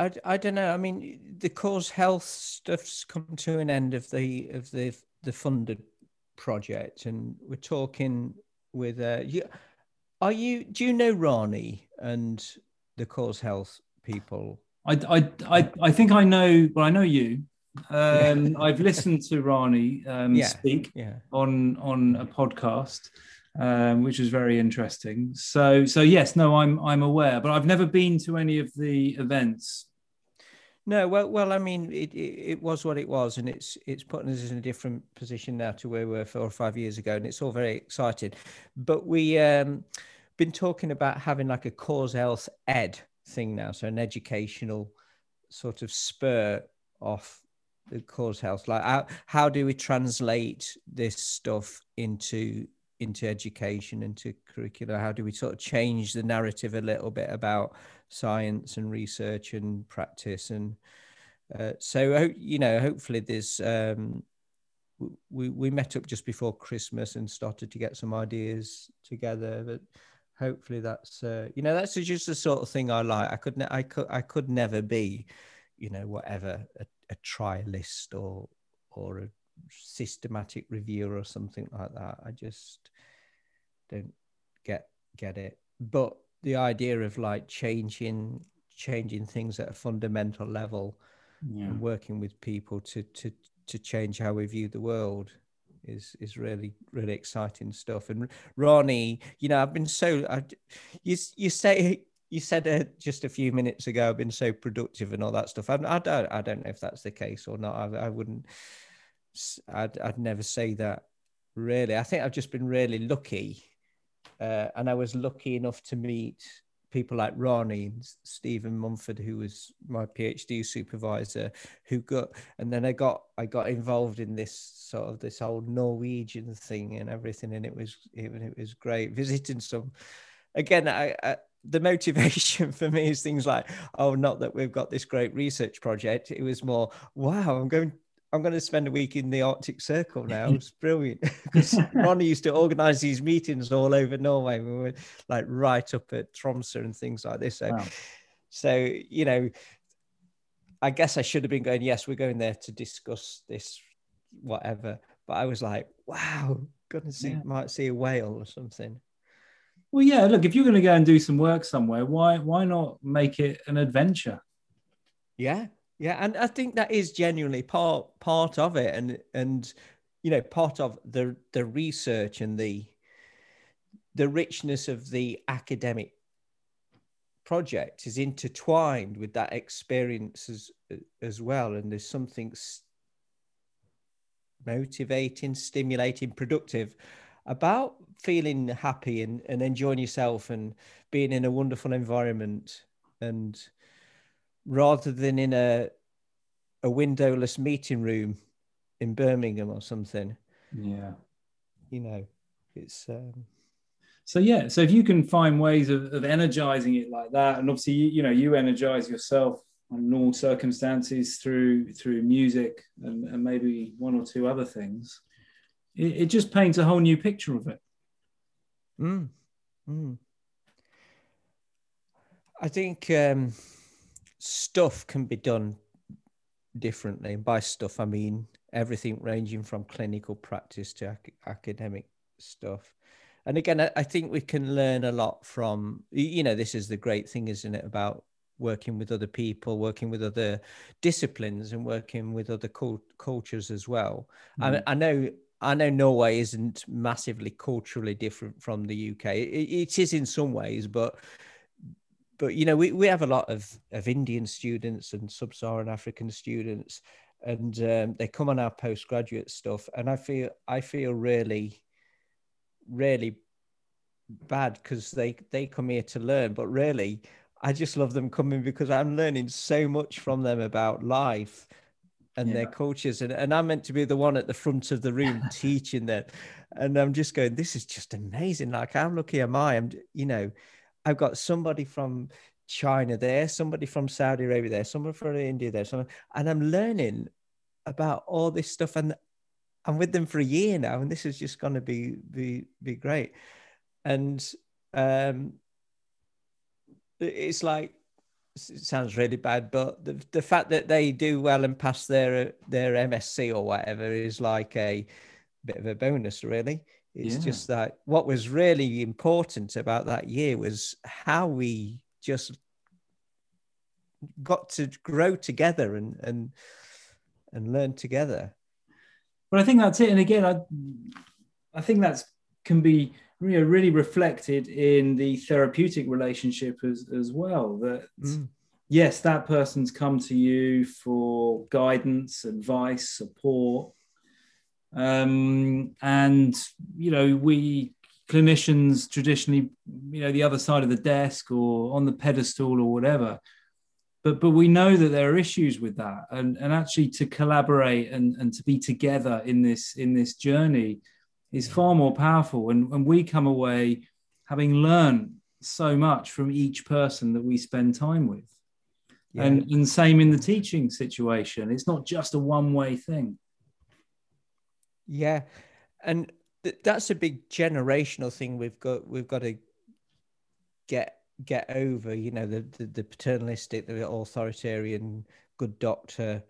I, I don't know. I mean, the cause health stuff's come to an end of the of the the funded project, and we're talking with uh, you. Are you? Do you know Rani and the Cause Health people? I, I, I, I think I know. Well, I know you. Um. I've listened to Rani um, yeah. speak yeah. on on a podcast, um, which was very interesting. So, so yes, no, I'm I'm aware, but I've never been to any of the events. No, well, well, I mean, it, it, it, was what it was, and it's it's putting us in a different position now to where we were four or five years ago, and it's all very exciting. But we um, been talking about having like a cause health ed thing now, so an educational sort of spur off the cause health. Like, how, how do we translate this stuff into into education, into curricula? How do we sort of change the narrative a little bit about science and research and practice? And uh, so, you know, hopefully, there's um, we we met up just before Christmas and started to get some ideas together, but hopefully that's uh, you know that's just the sort of thing I like. I could ne- I could I could never be, you know, whatever a, a trialist or or a systematic reviewer or something like that. I just don't get get it. But the idea of like changing changing things at a fundamental level yeah. and working with people to to to change how we view the world is is really really exciting stuff. And Rani, you know, I've been so I, you you say you said uh, just a few minutes ago I've been so productive and all that stuff. I, I don't I don't know if that's the case or not. I, I wouldn't. I'd I'd never say that. Really, I think I've just been really lucky, uh, and I was lucky enough to meet people like Rani Stephen Mumford, who was my PhD supervisor, who got, and then I got, I got involved in this sort of this old Norwegian thing and everything, and it was, it, it was great visiting some. Again, I, I the motivation for me is things like, oh, not that we've got this great research project. It was more, wow, I'm going I'm going to spend a week in the Arctic Circle now. It's brilliant because Rani used to organize these meetings all over Norway. We were like right up at Tromsø and things like this. So, wow. so you know, I guess I should have been going. Yes, we're going there to discuss this, whatever. But I was like, wow, gonna see, yeah. might see a whale or something. Well, yeah. Look, if you're going to go and do some work somewhere, why why not make it an adventure? Yeah, yeah, and I think that is genuinely part part of it, and and you know part of the the research and the the richness of the academic project is intertwined with that experience as as well, and there's something motivating, stimulating, productive about feeling happy and, and enjoying yourself and being in a wonderful environment. And rather than in a a windowless meeting room in Birmingham or something. Yeah. You know, it's um so yeah, so if you can find ways of, of energizing it like that, and obviously you, you know you energize yourself on normal circumstances through through music and, and maybe one or two other things, it, it just paints a whole new picture of it. Mm. Mm. I think um, stuff can be done differently. And by stuff, I mean everything ranging from clinical practice to ac- academic stuff. And again, I, I, think we can learn a lot from, you know, this is the great thing, isn't it, about working with other people, working with other disciplines, and working with other cult- cultures as well. Mm. I, I know I know Norway isn't massively culturally different from the UK. It, it is in some ways, but but you know we, we have a lot of of indian students and sub-saharan african students and um, they come on our postgraduate stuff and i feel i feel really really bad because they they come here to learn but really i just love them coming because i'm learning so much from them about life and yeah. their cultures and, and i'm meant to be the one at the front of the room teaching them and i'm just going this is just amazing like how lucky am i i'm you know I've got somebody from China there, somebody from Saudi Arabia there, someone from India there, someone, and I'm learning about all this stuff, and I'm with them for a year now, and this is just going to be be be great. And um, it's like it sounds really bad, but the the fact that they do well and pass their their MSc or whatever is like a bit of a bonus, really. It's yeah. just that what was really important about that year was how we just got to grow together and and and learn together. But I think that's it. And again, I I think that's can be you know, really reflected in the therapeutic relationship as as well. That mm. yes, that person's come to you for guidance, advice, support, um, and you know, we clinicians traditionally, you know, the other side of the desk or on the pedestal or whatever. But but we know that there are issues with that, and and actually to collaborate and and to be together in this in this journey is far more powerful. And and we come away having learned so much from each person that we spend time with. Yeah. And, and same in the teaching situation. It's not just a one way thing. Yeah, and th- that's a big generational thing we've got. We've got to get get over. You know, the the, the paternalistic, the authoritarian good doctor.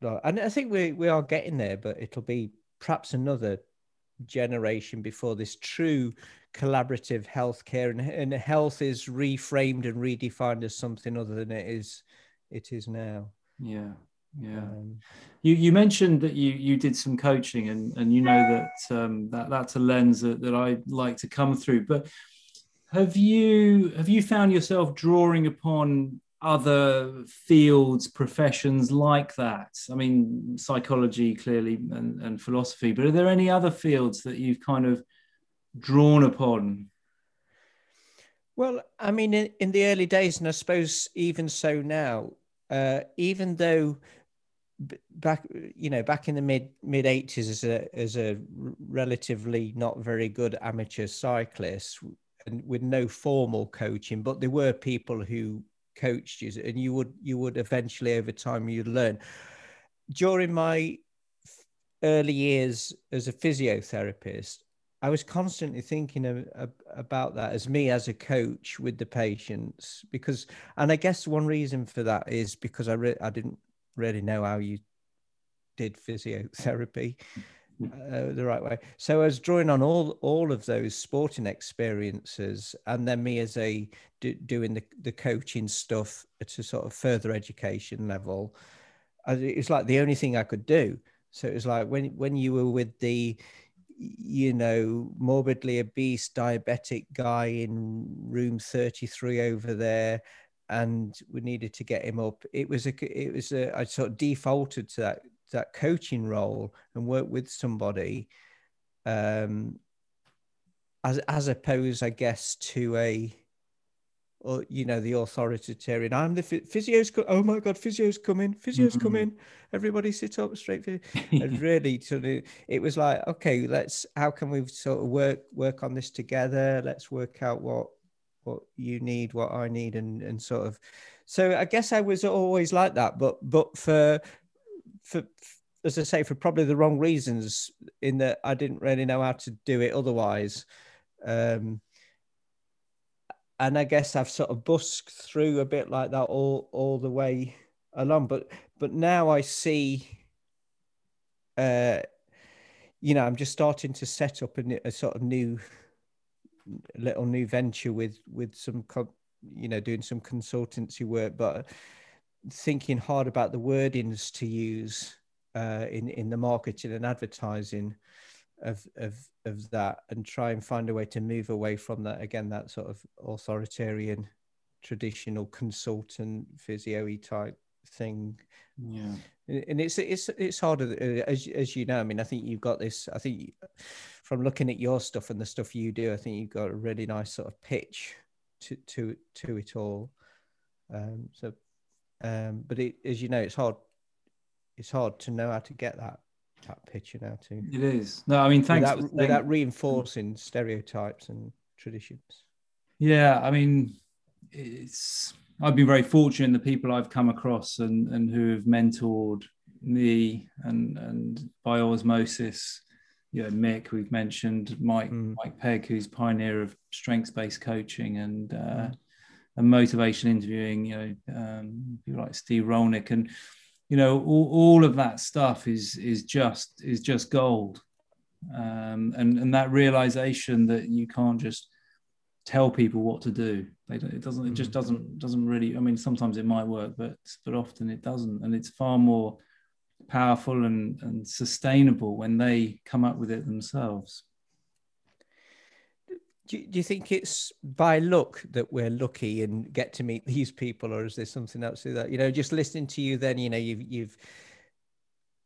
And I think we we are getting there, but it'll be perhaps another generation before this true collaborative healthcare and, and health is reframed and redefined as something other than it is it is now. Yeah, yeah. Um, you you mentioned that you you did some coaching, and and you know that um, that that's a lens that, that I like to come through. But have you have you found yourself drawing upon other fields, professions like that? I mean, psychology clearly and, and philosophy, but are there any other fields that you've kind of drawn upon? Well, I mean, in, in the early days, and I suppose even so now, uh, even though back you know back in the mid mid 80s as a as a relatively not very good amateur cyclist and with no formal coaching but there were people who coached you and you would you would eventually over time you'd learn. During my early years as a physiotherapist i was constantly thinking of, of, about that as me as a coach with the patients because and i guess one reason for that is because i re- i didn't really know how you did physiotherapy uh, the right way. So I was drawing on all all of those sporting experiences, and then me as a do, doing the the coaching stuff at a sort of further education level. It's like the only thing I could do. So it was like when when you were with the you know morbidly obese diabetic guy in room 33 over there and we needed to get him up. It was a it was a i sort of defaulted to that that coaching role and work with somebody um as as opposed i guess to a or you know the authoritarian i'm the physio's co- oh my god physio's coming physio's mm-hmm. coming. Everybody sit up straight and really sort of it was like okay let's how can we sort of work work on this together? Let's work out what what you need what i need and and sort of so i guess i was always like that but but for for as I say, for probably the wrong reasons. In that I didn't really know how to do it otherwise, um, and I guess I've sort of busked through a bit like that all all the way along. But but now I see, uh, you know, I'm just starting to set up a, a sort of new little new venture with with some you know doing some consultancy work, but thinking hard about the wordings to use uh, in in the marketing and advertising of of of that, and try and find a way to move away from that again, that sort of authoritarian, traditional consultant physio type thing. Yeah, and it's it's it's harder uh, as as you know. I mean, I think you've got this. I think from looking at your stuff and the stuff you do, I think you've got a really nice sort of pitch to to to it all. Um, so um, but it, as you know, it's hard. It's hard to know how to get that that pitch. picture now too. It is. No, I mean, thanks without, without reinforcing stereotypes and traditions. Yeah, I mean, it's. I've been very fortunate in the people I've come across and and who have mentored me and and by osmosis. You know, Mick, we've mentioned Mike mm. Mike Pegg, who's pioneer of strengths based coaching and. Uh, mm and motivation interviewing, you know, um, people like Steve Rollnick and you know, all, all of that stuff is is just is just gold, um, and and that realization that you can't just tell people what to do. it doesn't. It just mm. doesn't doesn't really. I mean, sometimes it might work, but but often it doesn't, and it's far more powerful and, and sustainable when they come up with it themselves do you, do you think it's by luck that we're lucky and get to meet these people, or is there something else to that? You know, just listening to you, then you know you've you've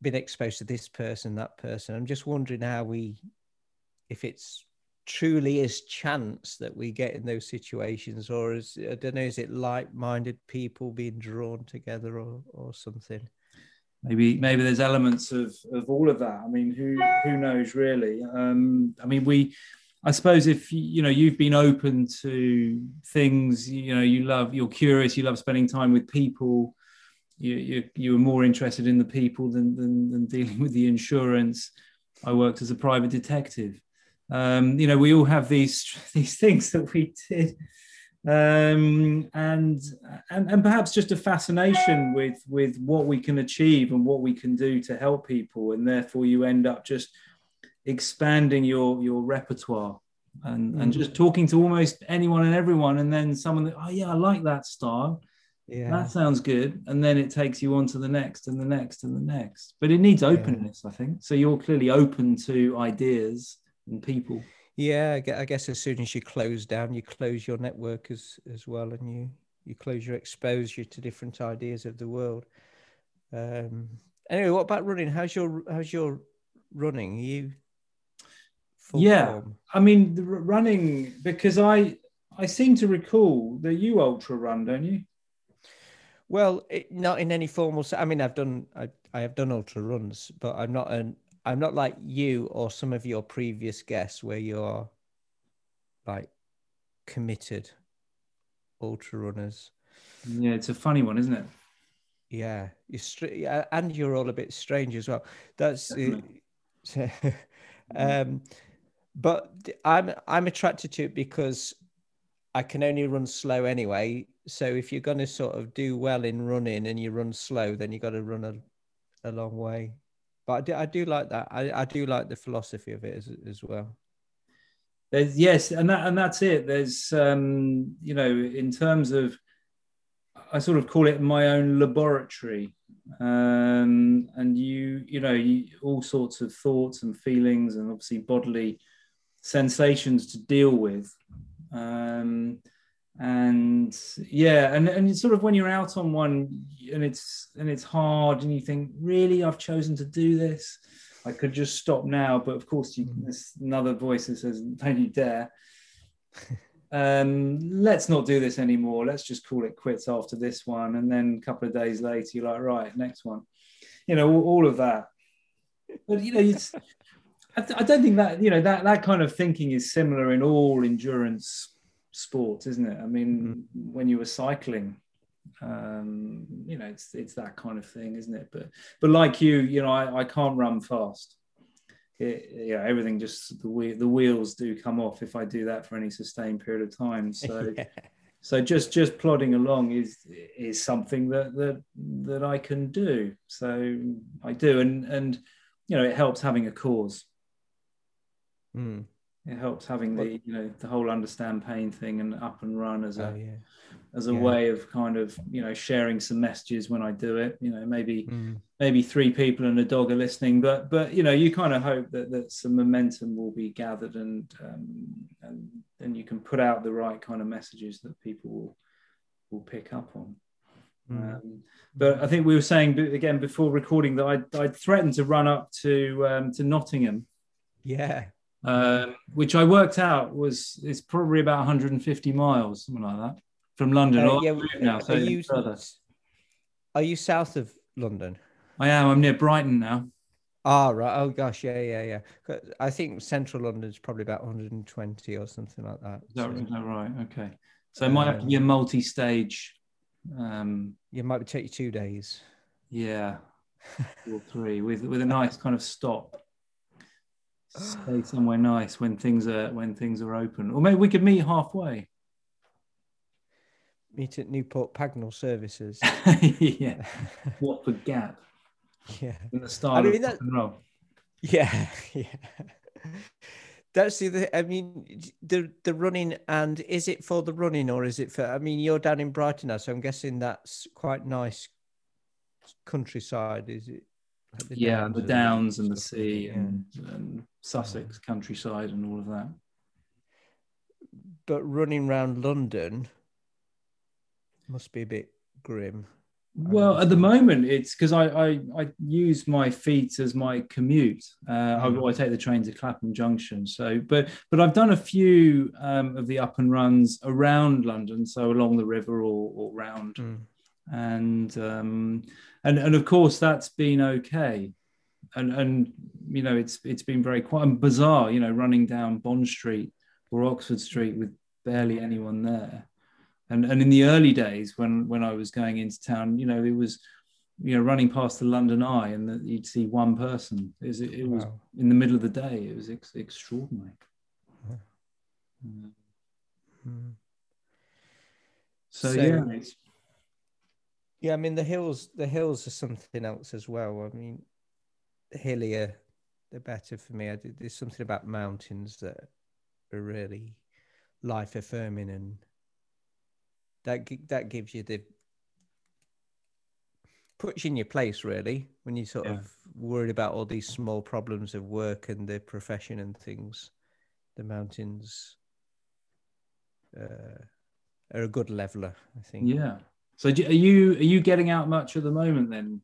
been exposed to this person, that person. I'm just wondering how we, if it's truly is chance that we get in those situations, or is I don't know, is it like-minded people being drawn together, or or something? Maybe maybe there's elements of of all of that. I mean, who who knows really? Um, I mean, we I suppose if you know you've been open to things, you know, you love, you're curious, you love spending time with people. You you you were more interested in the people than than, than dealing with the insurance. I worked as a private detective. Um, you know, we all have these these things that we did, um, and, and and perhaps just a fascination with with what we can achieve and what we can do to help people, and therefore you end up just expanding your your repertoire and mm. and just talking to almost anyone and everyone and then someone that oh yeah i like that style Yeah. that sounds good. And then it takes you on to the next and the next and the next. But it needs openness, I think. So you're clearly open to ideas and people. Yeah, I guess as soon as you close down, you close your network as as well, and you you close your exposure to different ideas of the world. Um, anyway, what about running? How's your how's your running? Are you Yeah. form? I mean, the r- running because I I seem to recall that you ultra run, don't you? Well, it, not in any formal. I mean, I've done I, I have done ultra runs, but I'm not an I'm not like you or some of your previous guests where you're like committed ultra runners. Yeah, it's a funny one, isn't it? Yeah, you're str- and you're all a bit strange as well. That's um, but I'm I'm attracted to it because I can only run slow anyway. So if you're going to sort of do well in running and you run slow, then you got to run a, a long way. But I do, I do like that. I, I do like the philosophy of it as, as well. There's yes, and that and that's it. There's um, you know, in terms of I sort of call it my own laboratory. Um, and you, you know, you, all sorts of thoughts and feelings and obviously bodily sensations to deal with. Um, and yeah, and, and sort of when you're out on one and it's and it's hard and you think, really, I've chosen to do this. I could just stop now, but of course, you, there's another voice that says, "Don't you dare." um, let's not do this anymore. Let's just call it quits after this one. And then a couple of days later, you're like, right, next one. You know, all, all of that. But you know, it's, I, th- I don't think that you know that that kind of thinking is similar in all endurance sports, isn't it? I mean, when you were cycling, um, you know, it's it's that kind of thing, isn't it? But but like you, you know, I, I can't run fast. It, yeah, everything just the wheel, the wheels do come off if I do that for any sustained period of time. So Yeah. so just just plodding along is is something that that that I can do. So I do, and and you know, it helps having a cause. Mm. It helps having the you know the whole understand pain thing and up and run as a Oh, yeah. as a Yeah. way of kind of you know sharing some messages when I do it. You know, maybe Mm. maybe three people and a dog are listening, but but you know you kind of hope that that some momentum will be gathered and um, and then you can put out the right kind of messages that people will will pick up on. Mm. Um, but I think we were saying again before recording that I'd, I'd threatened to run up to um, to Nottingham, Yeah. Um, which I worked out was it's probably about 150 miles, something like that, from London. Uh, yeah, now, so are you are you south of London? I am. I'm near Brighton now. Ah, right. Oh gosh, yeah, yeah, yeah. I think central London's probably about 120 or something like that. Is that, So is that right? Okay. So it might have to be a multi-stage. Um, it might take you two days. yeah, or three with with a nice kind of stop. Stay somewhere nice when things are when things are open, or maybe we could meet halfway. Meet at Newport Pagnell Services. yeah, Watford Gap yeah, in the style I mean, of that- rock and roll. yeah, yeah. That's the. other- I mean, the the running and is it for the running or is it for? I mean, you're down in Brighton now, so I'm guessing that's quite nice countryside. Is it? Like the Yeah, the downs and the stuff, isn't it? sea Yeah. and, and Sussex countryside and all of that. But running around London must be a bit grim. Well, at the moment, it's because I, I I use my feet as my commute. Uh, I, Mm. I take the train to Clapham Junction. So, but but I've done a few um, of the up and runs around London, so along the river or, or round, Mm. and um, and and of course that's been okay, and and you know it's it's been very quite and bizarre. You know, running down Bond Street or Oxford Street with barely anyone there and and in the early days when when I was going into town, you know, it was you know running past the London Eye and that you'd see one person. It was, it was Wow. in the middle of the day. It was ex- extraordinary. Yeah. Mm. Mm. So, So- yeah, it's, Yeah, I mean the hills. The hills are something else as well. I mean, hillier, they're better for me. I did, there's something about mountains that are really life affirming, and that that gives you the puts you in your place really when you sort Yeah. of worried about all these small problems of work and the profession and things. The mountains uh, are a good leveler, I think. Yeah. So do- are you are you getting out much at the moment then?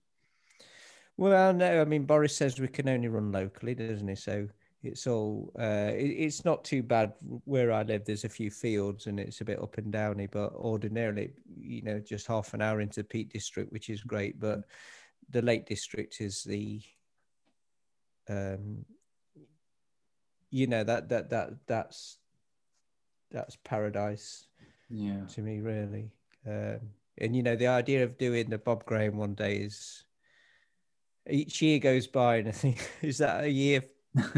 Well, no, I mean Boris says we can only run locally, doesn't he? So it's all uh, it, it's not too bad where I live. There's a few fields and it's a bit up and downy, but ordinarily, you know, just half an hour into the Peak District, which is great. But the Lake District is the, um, you know that that that that's that's paradise Yeah. to me, really. Um, and you know, the idea of doing the Bob Graham one day is each year goes by, and I think is that a year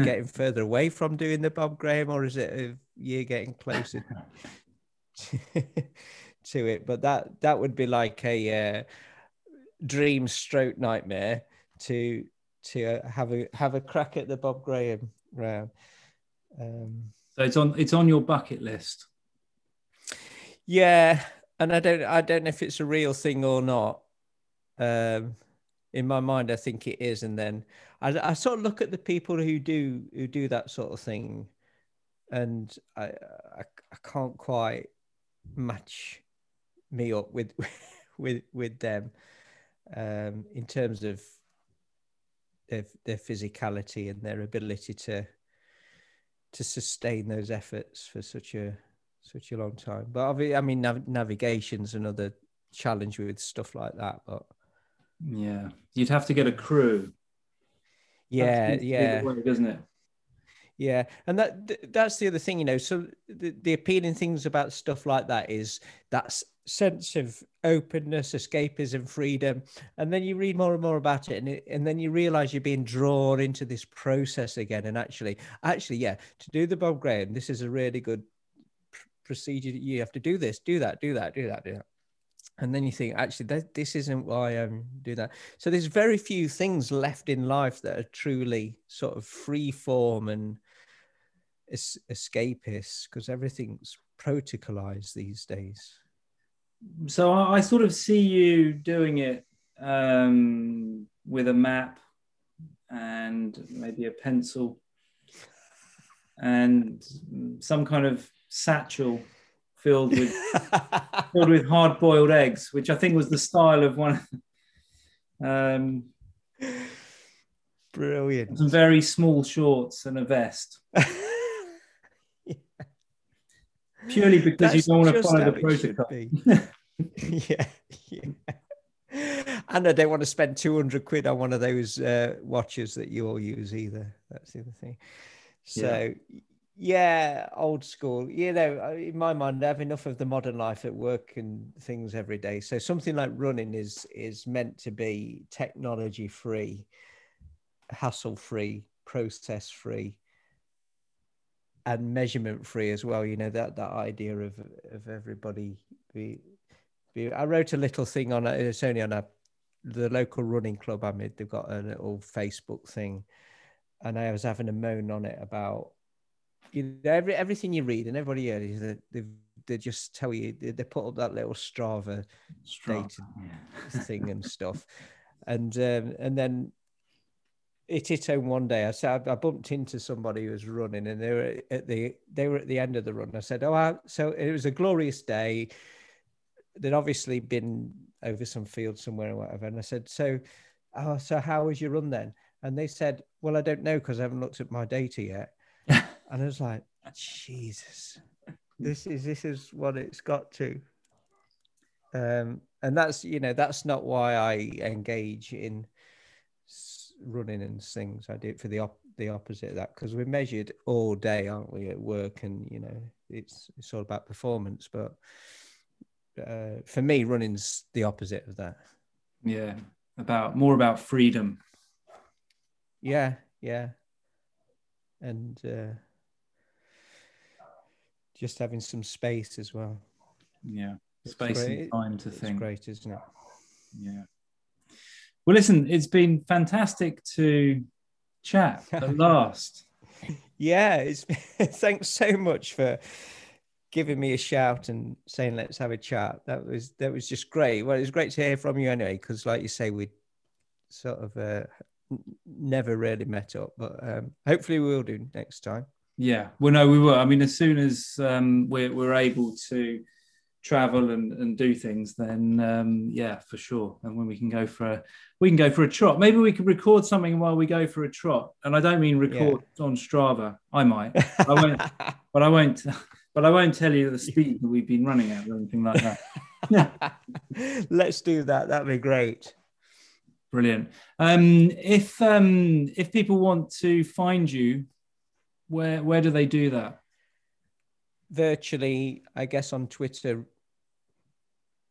getting further away from doing the Bob Graham, or is it a year getting closer to it? But that that would be like a uh, dream stroke nightmare to to uh, have a have a crack at the Bob Graham round. Um, So it's on it's on your bucket list. Yeah, and I don't I don't know if it's a real thing or not. Um, in my mind, I think it is, and then I, I sort of look at the people who do who do that sort of thing, and I I, I can't quite match me up with with with them um, in terms of their their physicality and their ability to to sustain those efforts for such a such a long time. But I mean, nav- navigation's another challenge with stuff like that. But Yeah. You'd have to get a crew. yeah, That seems to be the yeah, way, doesn't it? yeah, and that that's the other thing, you know. So the, the appealing things about stuff like that is that sense of openness, escapism, freedom, and then you read more and more about it, and it, and then you realize you're being drawn into this process again. And actually, actually, yeah, to do the Bob Graham, this is a really good pr- procedure. You have to do this, do that, do that, do that, do that. And then you think, actually, this isn't why I'm doing that. So there's very few things left in life that are truly sort of free form and es- escapist because everything's protocolized these days. So I, I sort of see you doing it um, with a map and maybe a pencil and some kind of satchel filled with filled with hard boiled eggs, which I think was the style of one. Um, Brilliant. some very small shorts and a vest, purely because you don't want to follow the protocol. yeah, yeah. And I don't want to spend 200 quid on one of those uh, watches that you all use either. That's the other thing. So, yeah. Old school. You know, uh, in my mind, I have enough of the modern life at work and things every day. So something like running is is meant to be technology free, hassle free, process free and measurement free as well. You know that that idea of of everybody be. be I wrote a little thing on it. It's only on a the local running club I'm in. They've got a little Facebook thing, and I was having a moan on it about you know every everything you read and everybody here they they, they just tell you they, they put up that little Strava Strong. data thing and stuff, and um, and then it hit home one day. I said I bumped into somebody who was running, and they were at the they were at the end of the run. I said, "Oh, I, so it was a glorious day." They'd obviously been over some field somewhere or whatever, and I said, "So, oh, so how was your run then?" And they said, "Well, I don't know because I haven't looked at my data yet." And I was like, "Jesus, this is this is what it's got to." Um, and that's you know that's not why I engage in s- running and things. I do it for the op- the opposite of that because we're measured all day, aren't we, at work? And you know, it's it's all about performance. But uh, for me, running's the opposite of that. Yeah, about more about freedom. Yeah, yeah, and uh, just having some space as well. Yeah, space and time to It's think. great, isn't it? Yeah. Well, listen, it's been fantastic to chat at last. Yeah, it's thanks so much for giving me a shout and saying let's have a chat. That was that was just great. Well, it was great to hear from you anyway, because like you say, we sort of uh, never really met up, but um, hopefully we will do next time. Yeah, well, no, we were. I mean, as soon as um, we're we're able to travel and, and do things, then um, yeah, for sure. And when we can go for a we can go for a trot. Maybe we could record something while we go for a trot. And I don't mean record yeah. on Strava. I might. I won't. but I won't. But I won't tell you the speed that we've been running at or anything like that. Let's do that. That'd be great. Brilliant. Um, if um, if people want to find you, where where do they do that? Virtually, I guess on Twitter.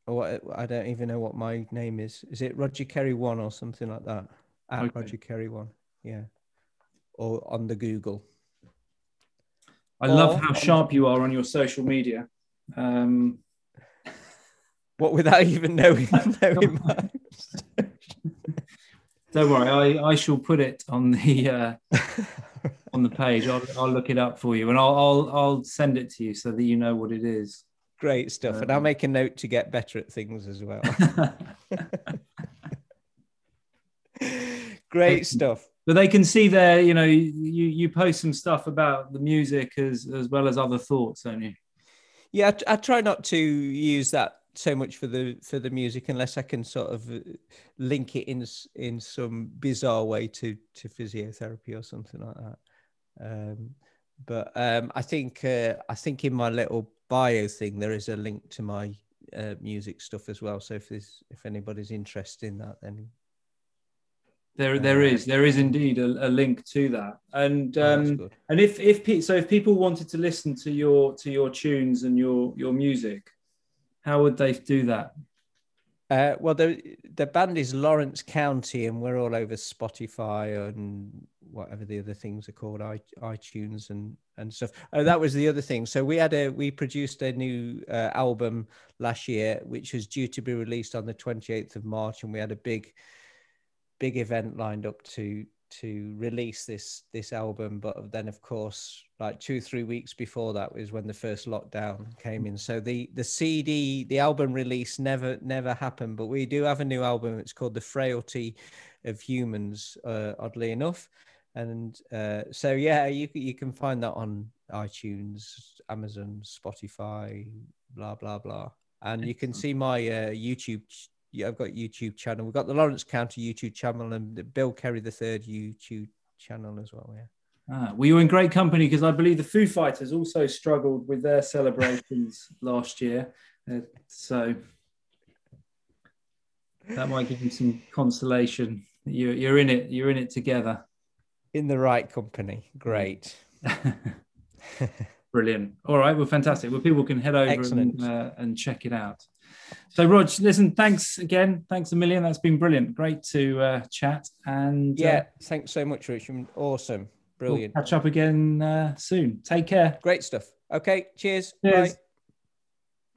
Or I don't even know what my name is. Is it Roger Kerry One or something like that? At okay. Roger Kerry One, yeah. Or on the Google. I or love how sharp you are on your social media. Um, what without even knowing, knowing Don't worry, I, I shall put it on the uh, on the page. I'll, I'll look it up for you, and I'll, I'll I'll send it to you so that you know what it is. Great stuff, um, and I'll um, make a note to get better at things as well. Great stuff. But they can see there, you know, you you post some stuff about the music as as well as other thoughts, don't you? Yeah, I, I try not to use that so much for the for the music unless I can sort of uh, link it in in some bizarre way to to physiotherapy or something like that. Um, but um, I think uh, I think in my little bio thing there is a link to my uh, music stuff as well. So if there's if anybody's interested in that, then there uh, there is there is indeed a, a link to that. And oh, um, and if if so if people wanted to listen to your to your tunes and your your music, how would they do that? Uh, well, the the band is Lawrence County, and we're all over Spotify and whatever the other things are called, iTunes and and stuff. Oh, that was the other thing. So we had a we produced a new uh, album last year, which was due to be released on the twenty eighth of March, and we had a big big event lined up to to release this this album but then of course like two three weeks before that was when the first lockdown came in. So the the cd the album release never never happened but we do have a new album. It's called the frailty of humans uh, oddly enough. And uh, so yeah you you can find that on itunes amazon spotify blah blah blah. And you can see my uh, youtube yeah, I've got YouTube channel. We've got the Lawrence County YouTube channel and the Bill Kerry the third YouTube channel as well. Yeah. Ah, well, you're in great company because I believe the Foo Fighters also struggled with their celebrations last year. Uh, so that might give you some consolation. You're, you're in it. You're in it together. In the right company. Great. Brilliant. All right. Well, fantastic. Well, people can head over and, uh, and check it out. So, Rog, listen, thanks again. Thanks a million. That's been brilliant. Great to uh, chat. And uh, yeah, uh, thanks so much, Richard. Awesome. Brilliant. We'll catch up again uh, soon. Take care. Great stuff. Okay. Cheers. cheers. Bye.